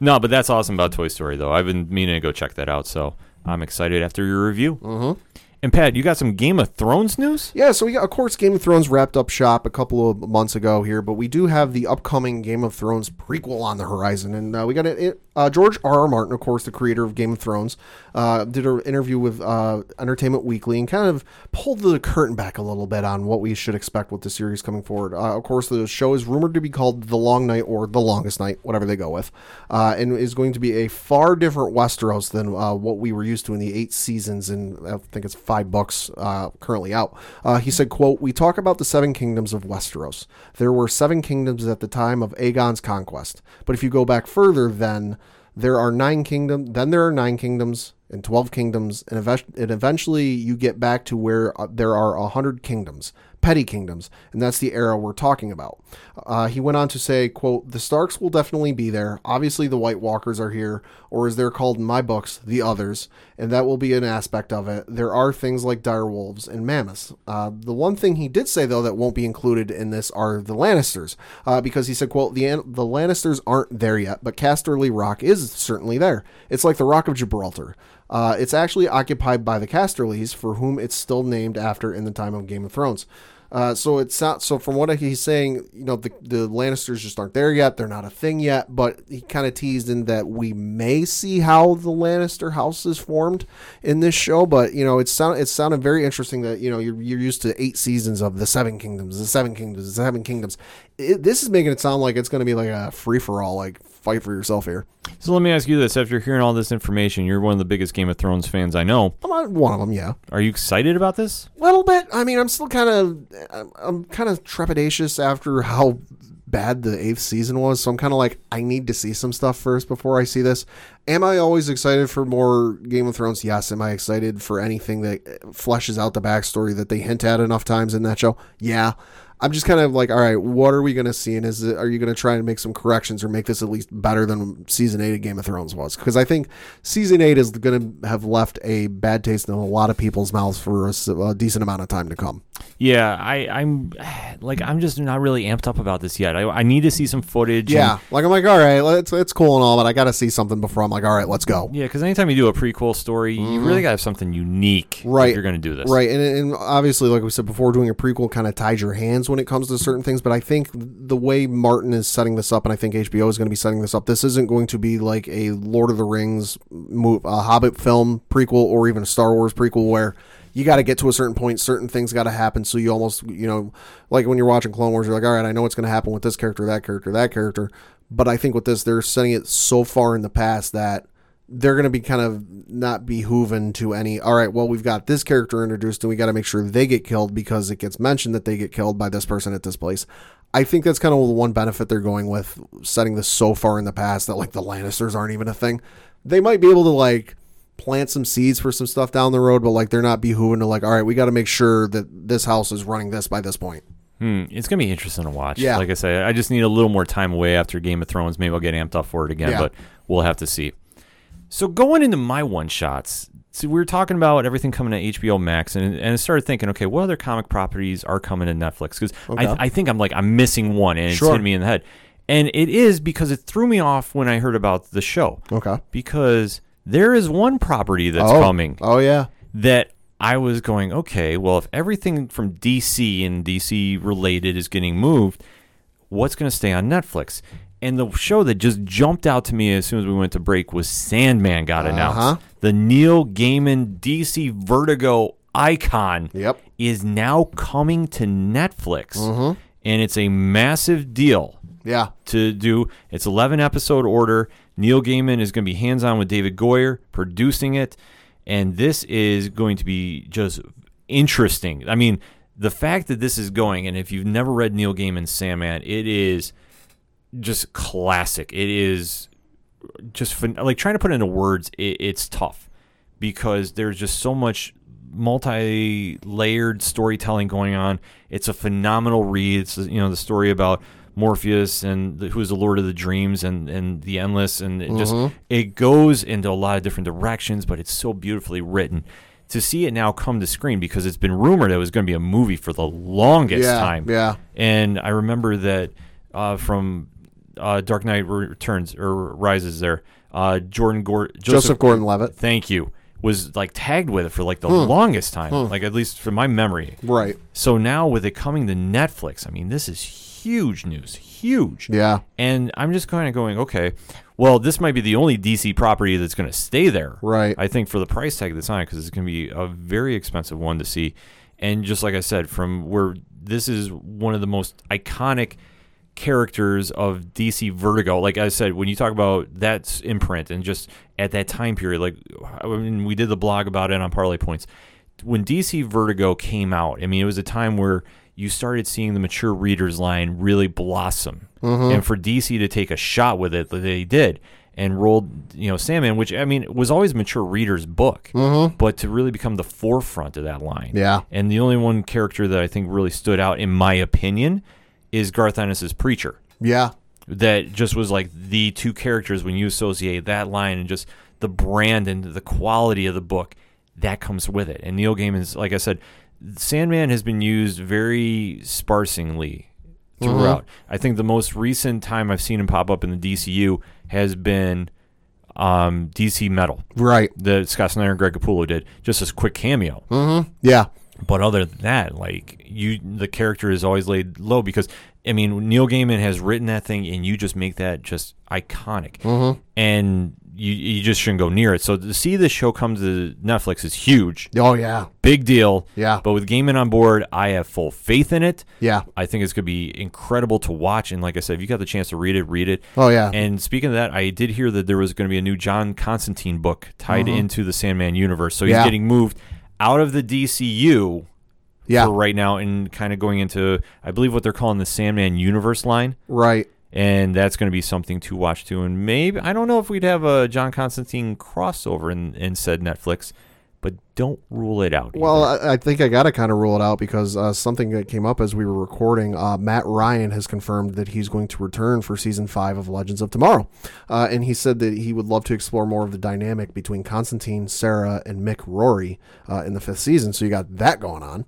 No, but that's awesome about Toy Story, though. I've been meaning to go check that out, so I'm excited after your review. Mm-hmm. And Pat, you got some Game of Thrones news? Yeah, so we got, of course, Game of Thrones wrapped up shop a couple of months ago here, but we do have the upcoming Game of Thrones prequel on the horizon, and uh, we got it. uh, George R. R. Martin, of course, the creator of Game of Thrones, uh, did an interview with uh, Entertainment Weekly and kind of pulled the curtain back a little bit on what we should expect with the series coming forward. Uh, of course, the show is rumored to be called The Long Night or The Longest Night, whatever they go with, uh, and is going to be a far different Westeros than what we were used to in the eight seasons and I think it's books uh, currently out. Uh, he said, "quote We talk about the seven kingdoms of Westeros. There were seven kingdoms at the time of Aegon's conquest, but if you go back further, then there are nine kingdoms. Then there are nine kingdoms." And 12 kingdoms, and, ev- and eventually you get back to where uh, there are 100 kingdoms petty kingdoms, and that's the era we're talking about. Uh, he went on to say, quote, The Starks will definitely be there. Obviously, the White Walkers are here, or as they're called in my books, the Others, and that will be an aspect of it. There are things like dire wolves and mammoths. Uh, the one thing he did say, though, that won't be included in this are the Lannisters, uh, because he said, quote, the, the Lannisters aren't there yet, but Casterly Rock is certainly there. It's like the Rock of Gibraltar. Uh, it's actually occupied by the Casterlys, for whom it's still named after in the time of Game of Thrones. Uh, so it's not so from what he's saying, you know, the the Lannisters just aren't there yet. They're not a thing yet. But he kind of teased in that we may see how the Lannister house is formed in this show. But you know, it sound it sounded very interesting that you know you're you're used to eight seasons of the Seven Kingdoms, the Seven Kingdoms, the Seven Kingdoms. It, this is making it sound like it's going to be like a free for all, like fight for yourself here. So let me ask you this: After hearing all this information, you're one of the biggest Game of Thrones fans I know. I'm not one of them, yeah. Are you excited about this? A little bit. I mean, I'm still kind of, I'm, I'm kind of trepidatious after how bad the eighth season was. So I'm kind of like, I need to see some stuff first before I see this. Am I always excited for more Game of Thrones? Yes. Am I excited for anything that fleshes out the backstory that they hint at enough times in that show? Yeah. I'm just kind of like, all right, what are we going to see? And is it, are you going to try and make some corrections or make this at least better than season eight of Game of Thrones was? Because I think season eight is going to have left a bad taste in a lot of people's mouths for a decent amount of time to come. Yeah, I, I'm (sighs) like I'm just not really amped up about this yet. I, I need to see some footage. and- Yeah, like I'm like, all right, it's it's cool and all, but I got to see something before I'm like, all right, let's go. yeah, because anytime you do a prequel story, you really got to have something unique. if Mm-hmm. Right, you're going to do this. right, and, and obviously, like we said before, doing a prequel kind of ties your hands when it comes to certain things. But I think the way Martin is setting this up, and I think HBO is going to be setting this up, this isn't going to be like a Lord of the Rings, move, a Hobbit film prequel, or even a Star Wars prequel where. You got to get to a certain point. Certain things got to happen. So you almost, you know, like when you're watching Clone Wars, you're like, all right, I know what's going to happen with this character, that character, that character. But I think with this, they're setting it so far in the past that they're going to be kind of not behooven to any all right well we've got this character introduced and we got to make sure they get killed because it gets mentioned that they get killed by this person at this place i think that's kind of the one benefit they're going with setting this so far in the past that like the lannisters aren't even a thing they might be able to like plant some seeds for some stuff down the road but like they're not behooven to like all right we got to make sure that this house is running this by this point Hmm, it's going to be interesting to watch. Yeah. Like I say, I just need a little more time away after Game of Thrones. Maybe I'll get amped up for it again, Yeah. but we'll have to see. So going into my one shots, so we were talking about everything coming to HBO Max, and, and I started thinking, okay, what other comic properties are coming to Netflix? Because Okay. I, I think I'm like I'm missing one, and it's hitting me in the head. And it is because it threw me off when I heard about the show. okay Because there is one property that's oh coming oh yeah that I was going, okay, well, if everything from DC and DC related is getting moved, what's going to stay on Netflix? And the show that just jumped out to me as soon as we went to break was Sandman got Uh-huh. announced. The Neil Gaiman DC Vertigo icon Yep. is now coming to Netflix. Mm-hmm. And it's a massive deal yeah to do. It's 11 episode order. Neil Gaiman is going to be hands on with David Goyer producing it, and this is going to be just interesting. I mean, the fact that this is going, and if you've never read Neil Gaiman's Sandman, it is just classic. It is just phen- like trying to put it into words. It, it's tough because there's just so much multi-layered storytelling going on. It's a phenomenal read. It's you know the story about Morpheus and the, who's the Lord of the Dreams and and the Endless, and it just it goes into a lot of different directions, but it's so beautifully written. To see it now come to screen because it's been rumored it was going to be a movie for the longest Yeah, time. yeah. And I remember that uh, from uh, Dark Knight Returns or Rises there, uh, Jordan Gordon, joseph gordon-levitt thank you, was like tagged with it for like the longest time, like at least from my memory. right So now with it coming to Netflix, I mean, this is huge news, huge. yeah And I'm just kind of going, okay, well, this might be the only DC property that's going to stay there. Right. I think for the price tag that's on it, because it's going to be a very expensive one to see. And just like I said, from where this is one of the most iconic characters of DC Vertigo. Like I said, when you talk about that imprint and just at that time period, like I mean, we did the blog about it on Parlay Points. when DC Vertigo came out, I mean, it was a time where you started seeing the mature readers line really blossom, mm-hmm. and for DC to take a shot with it, they did. And rolled, you know, Sandman, which I mean was always a mature reader's book, mm-hmm. but to really become the forefront of that line. Yeah. And the only one character that I think really stood out, in my opinion, is Garth Ennis's Preacher Yeah. that just was like the two characters when you associate that line and just the brand and the quality of the book that comes with it. And Neil Gaiman's, like I said, Sandman has been used very sparsely throughout. I think the most recent time I've seen him pop up in the DCU has been um, DC Metal Right. that Scott Snyder and Greg Capullo did, just as quick cameo. Yeah. But other than that, like you, the character is always laid low because I mean Neil Gaiman has written that thing, and you just make that just iconic, Mm-hmm. and you you just shouldn't go near it. So to see this show come to Netflix is huge, Oh yeah. big deal. Yeah. But with Gaiman on board, I have full faith in it. Yeah. I think it's gonna be incredible to watch, and like I said, if you got the chance to read it, read it. Oh yeah. And speaking of that, I did hear that there was going to be a new John Constantine book tied into the Sandman universe. So he's Mm-hmm. Yeah. getting moved out of the DCU yeah. for right now and kind of going into, I believe, what they're calling the Sandman universe line. Right. And that's going to be something to watch too. And maybe, I don't know if we'd have a John Constantine crossover in, in said Netflix, but don't rule it out. Well. I, I think I got to kind of rule it out because uh, something that came up as we were recording. Uh, Matt Ryan has confirmed that he's going to return for season five of Legends of Tomorrow, uh, and he said that he would love to explore more of the dynamic between Constantine, Sara, and Mick Rory uh, in the fifth season. So you got that going on.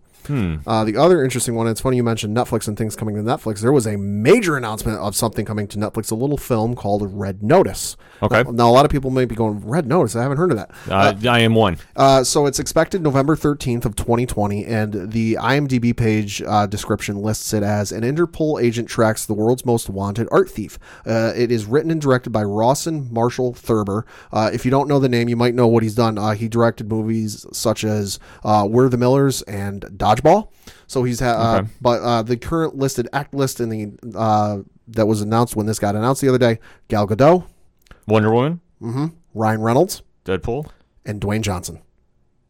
Uh, the other interesting one, it's funny you mentioned Netflix and things coming to Netflix. There was a major announcement of something coming to Netflix, a little film called Red Notice. Okay. Now, now, a lot of people may be going, Red Notice? I haven't heard of that. uh, I am one. Uh, so it's expected November 13th of 2020, and the IMDb page uh, description lists it as an Interpol agent tracks the world's most wanted art thief. Uh, it is written and directed by Rawson Marshall Thurber. Uh, if you don't know the name, you might know what he's done. Uh, he directed movies such as uh, We're the Millers and Dodgeball. So he's ha- uh, but uh, the current listed act list in the uh, that was announced when this got announced the other day: Gal Gadot, Wonder Woman, Ryan Reynolds, Deadpool, and Dwayne Johnson.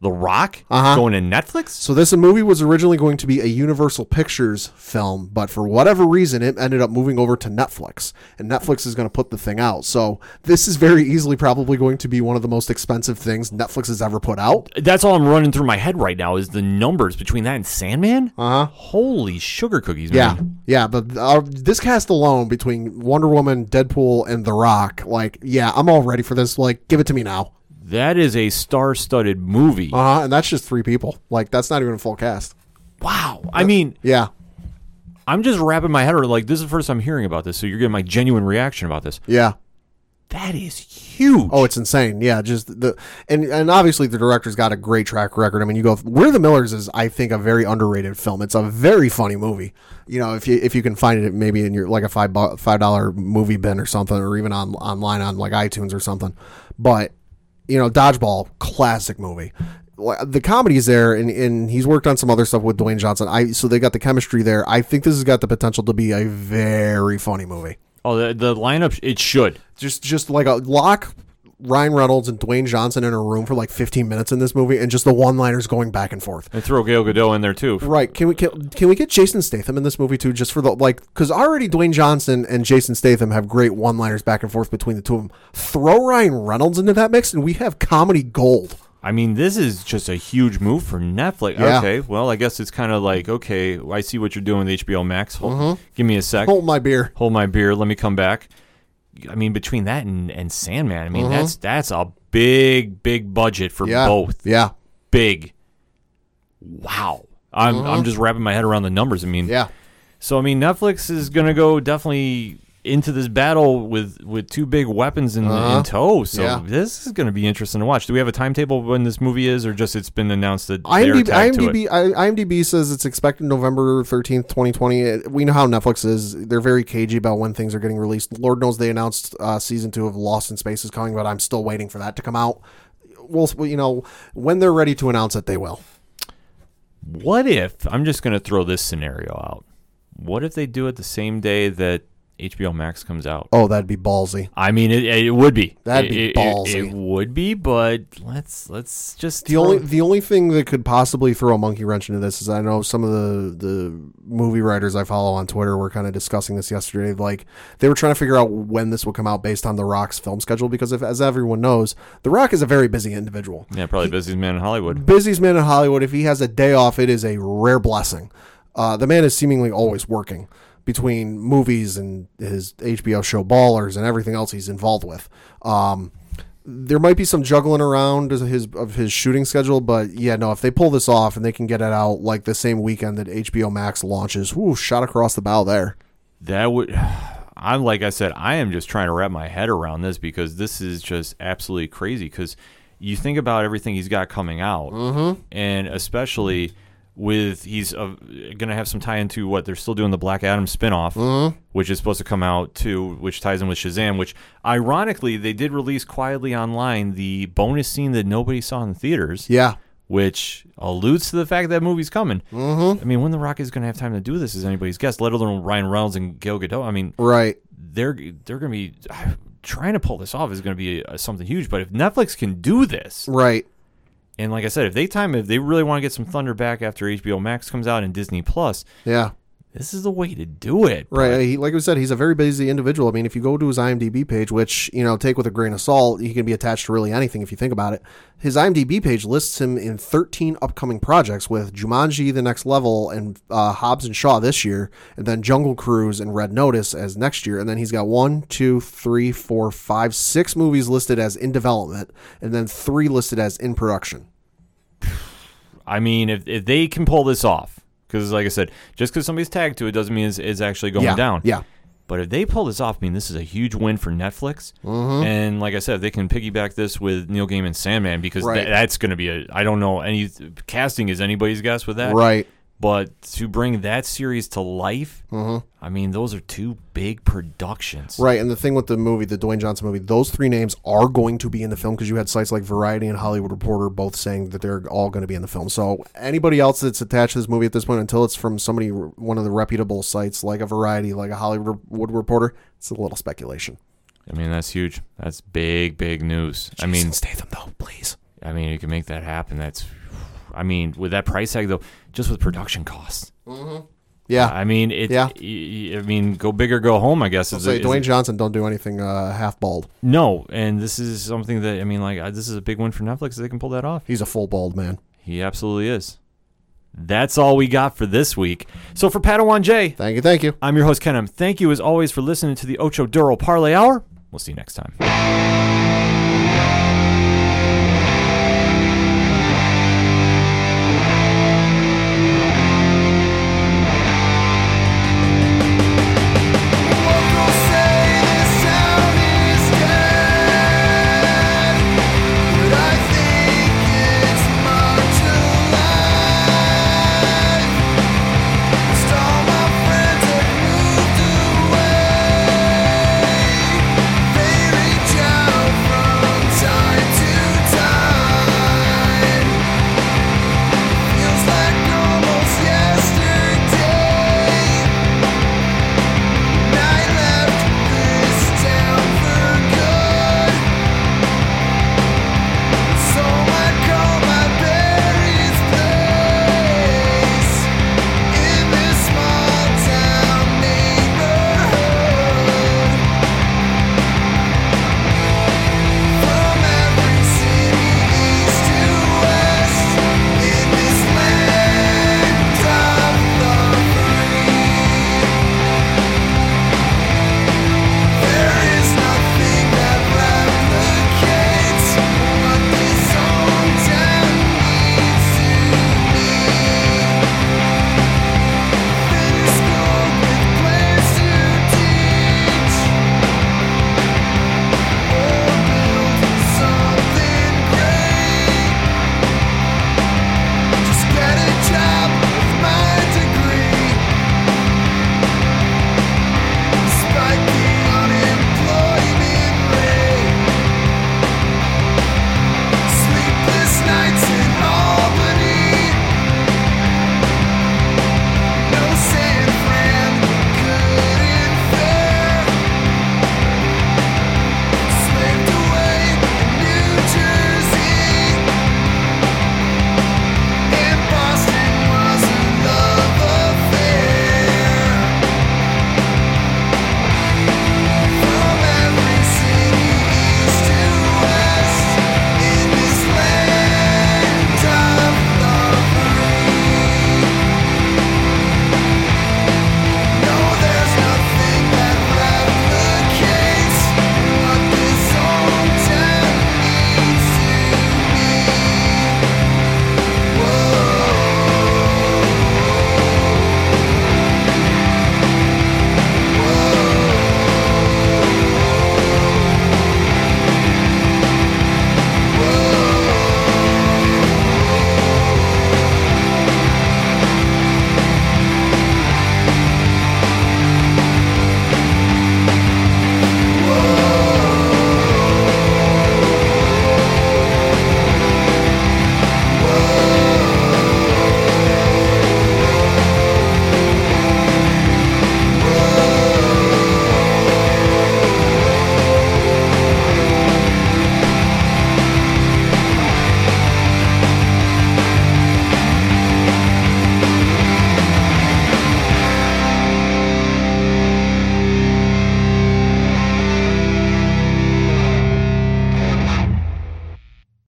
The Rock Uh-huh. going to Netflix. So this movie was originally going to be a Universal Pictures film, but for whatever reason, it ended up moving over to Netflix, and Netflix is going to put the thing out. So this is very easily probably going to be one of the most expensive things Netflix has ever put out. That's all I'm running through my head right now is the numbers between that and Sandman. Uh huh. Holy sugar cookies, Yeah, man! yeah, but uh, this cast alone between Wonder Woman, Deadpool, and The Rock, like, yeah, I'm all ready for this. Like, give it to me now. That is a star-studded movie. Uh huh. And that's just three people. Like, that's not even a full cast. wow. I mean, Yeah, I'm just wrapping my head around like this is the first I'm hearing about this, so you're getting my genuine reaction about this. yeah. That is huge. Oh, it's insane. Yeah, just the and and obviously the director's got a great track record. I mean, you go We're the Millers is I think a very underrated film. It's a very funny movie. You know, if you if you can find it maybe in your like a five bu- five dollar movie bin or something, or even on online on like iTunes or something. But you know, Dodgeball, classic movie. The comedy's there, and, and he's worked on some other stuff with Dwayne Johnson. I so they got the chemistry there. I think this has got the potential to be a very funny movie. oh, the, the lineup it should. Just just like a lock Ryan Reynolds and Dwayne Johnson in a room for like 15 minutes in this movie, and just the one-liners going back and forth. And throw Gail Godot in there too. Right? Can we can, can we get Jason Statham in this movie too? Just for the like, because already Dwayne Johnson and Jason Statham have great one-liners back and forth between the two of them. Throw Ryan Reynolds into that mix, and we have comedy gold. I mean, this is just a huge move for Netflix. Yeah. Okay, well, I guess it's kind of like okay, I see what you're doing with HBO Max. Hold, Mm-hmm. Give me a sec. Hold my beer. Hold my beer. Let me come back. I mean, between that and, and Sandman, I mean, that's that's a big, big budget for Mm-hmm. Yeah. both. Yeah. Big. Wow. I'm I'm just wrapping my head around the numbers. I mean, Mm-hmm. Yeah. So I mean, Netflix is gonna go definitely into this battle with with two big weapons in, Uh-huh. in tow. So Yeah. this is gonna be interesting to watch. Do we have a timetable when this movie is, or just it's been announced that IMDb, to? IMDb, IMDb says it's expected November 13th, 2020. We know how Netflix is. They're very cagey about when things are getting released. Lord knows they announced uh, season two of Lost in Space is coming, but I'm still waiting for that to come out. We'll, you know, when they're ready to announce it, they will. What if I'm just gonna throw this scenario out? What if they do it the same day that HBO Max comes out. Oh, that'd be ballsy. I mean, it, it would be. That'd be It- it- ballsy. It, would be, but let's let's just The throw- only the only thing that could possibly throw a monkey wrench into this is I know some of the the movie writers I follow on Twitter were kind of discussing this yesterday. Like they were trying to figure out when this would come out based on The Rock's film schedule because if as everyone knows, The Rock is a very busy individual. yeah, probably busiest man in Hollywood. Busiest man in Hollywood. If he has a day off, it is a rare blessing. Uh, the man is seemingly always working between movies and his HBO show Ballers and everything else he's involved with. Um, there might be some juggling around of his of his shooting schedule, but yeah, no. If they pull this off and they can get it out like the same weekend that HBO Max launches, whoo, shot across the bow there. That would. (sighs) I'm like I said, I am just trying to wrap my head around this because this is just absolutely crazy. Because you think about everything he's got coming out, Mm-hmm. and especially with he's uh, going to have some tie into what they're still doing the Black Adam spinoff, Mm-hmm. which is supposed to come out too, which ties in with Shazam. Which ironically they did release quietly online the bonus scene that nobody saw in the theaters Yeah, which alludes to the fact that movie's coming. Mm-hmm. I mean, when the Rock is going to have time to do this is anybody's guess. Let alone Ryan Reynolds and Gal Gadot. I mean, right. they're they're going to be (sighs) trying to pull this off is going to be uh, something huge. But if Netflix can do this, Right. And like I said, if they time if they really want to get some thunder back after HBO Max comes out and Disney Plus, Yeah. This is the way to do it. Right. He, like I said, he's a very busy individual. I mean, if you go to his IMDb page, which, you know, take with a grain of salt, he can be attached to really anything if you think about it. His IMDb page lists him in 13 upcoming projects with Jumanji, The Next Level, and uh, Hobbs and Shaw this year, and then Jungle Cruise and Red Notice as next year. And then he's got one, two, three, four, five, six movies listed as in development, and then three listed as in production. (sighs) I mean, if if they can pull this off, because like I said, just because somebody's tagged to it doesn't mean it's, it's actually going yeah. down. Yeah. But if they pull this off, I mean, this is a huge win for Netflix. Mm-hmm. And like I said, if they can piggyback this with Neil Gaiman's Sandman because Right. tha- that's going to be a. I don't know any casting is anybody's guess with that. Right. But to bring that series to life, I mean, those are two big productions. Mm-hmm. Right, and the thing with the movie, the Dwayne Johnson movie, those three names are going to be in the film because you had sites like Variety and Hollywood Reporter both saying that they're all going to be in the film. So anybody else that's attached to this movie at this point, until it's from somebody, one of the reputable sites like a Variety, like a Hollywood Reporter, it's a little speculation. I mean, that's huge. That's big, big news. I mean, Statham, though, please. I mean, you can make that happen. That's, I mean, with that price tag though, just with production costs. Yeah, I mean, it. Yeah. I mean, go big or go home. I guess. I'll is say is Dwayne Johnson don't do anything uh, half bald. No, and this is something that I mean, like uh, this is a big win for Netflix. They can pull that off. He's a full bald man. He absolutely is. That's all we got for this week. So for Padawan J, Thank you, thank you. I'm your host Kenem. Thank you as always for listening to the Ocho Duro Parlay Hour. We'll see you next time.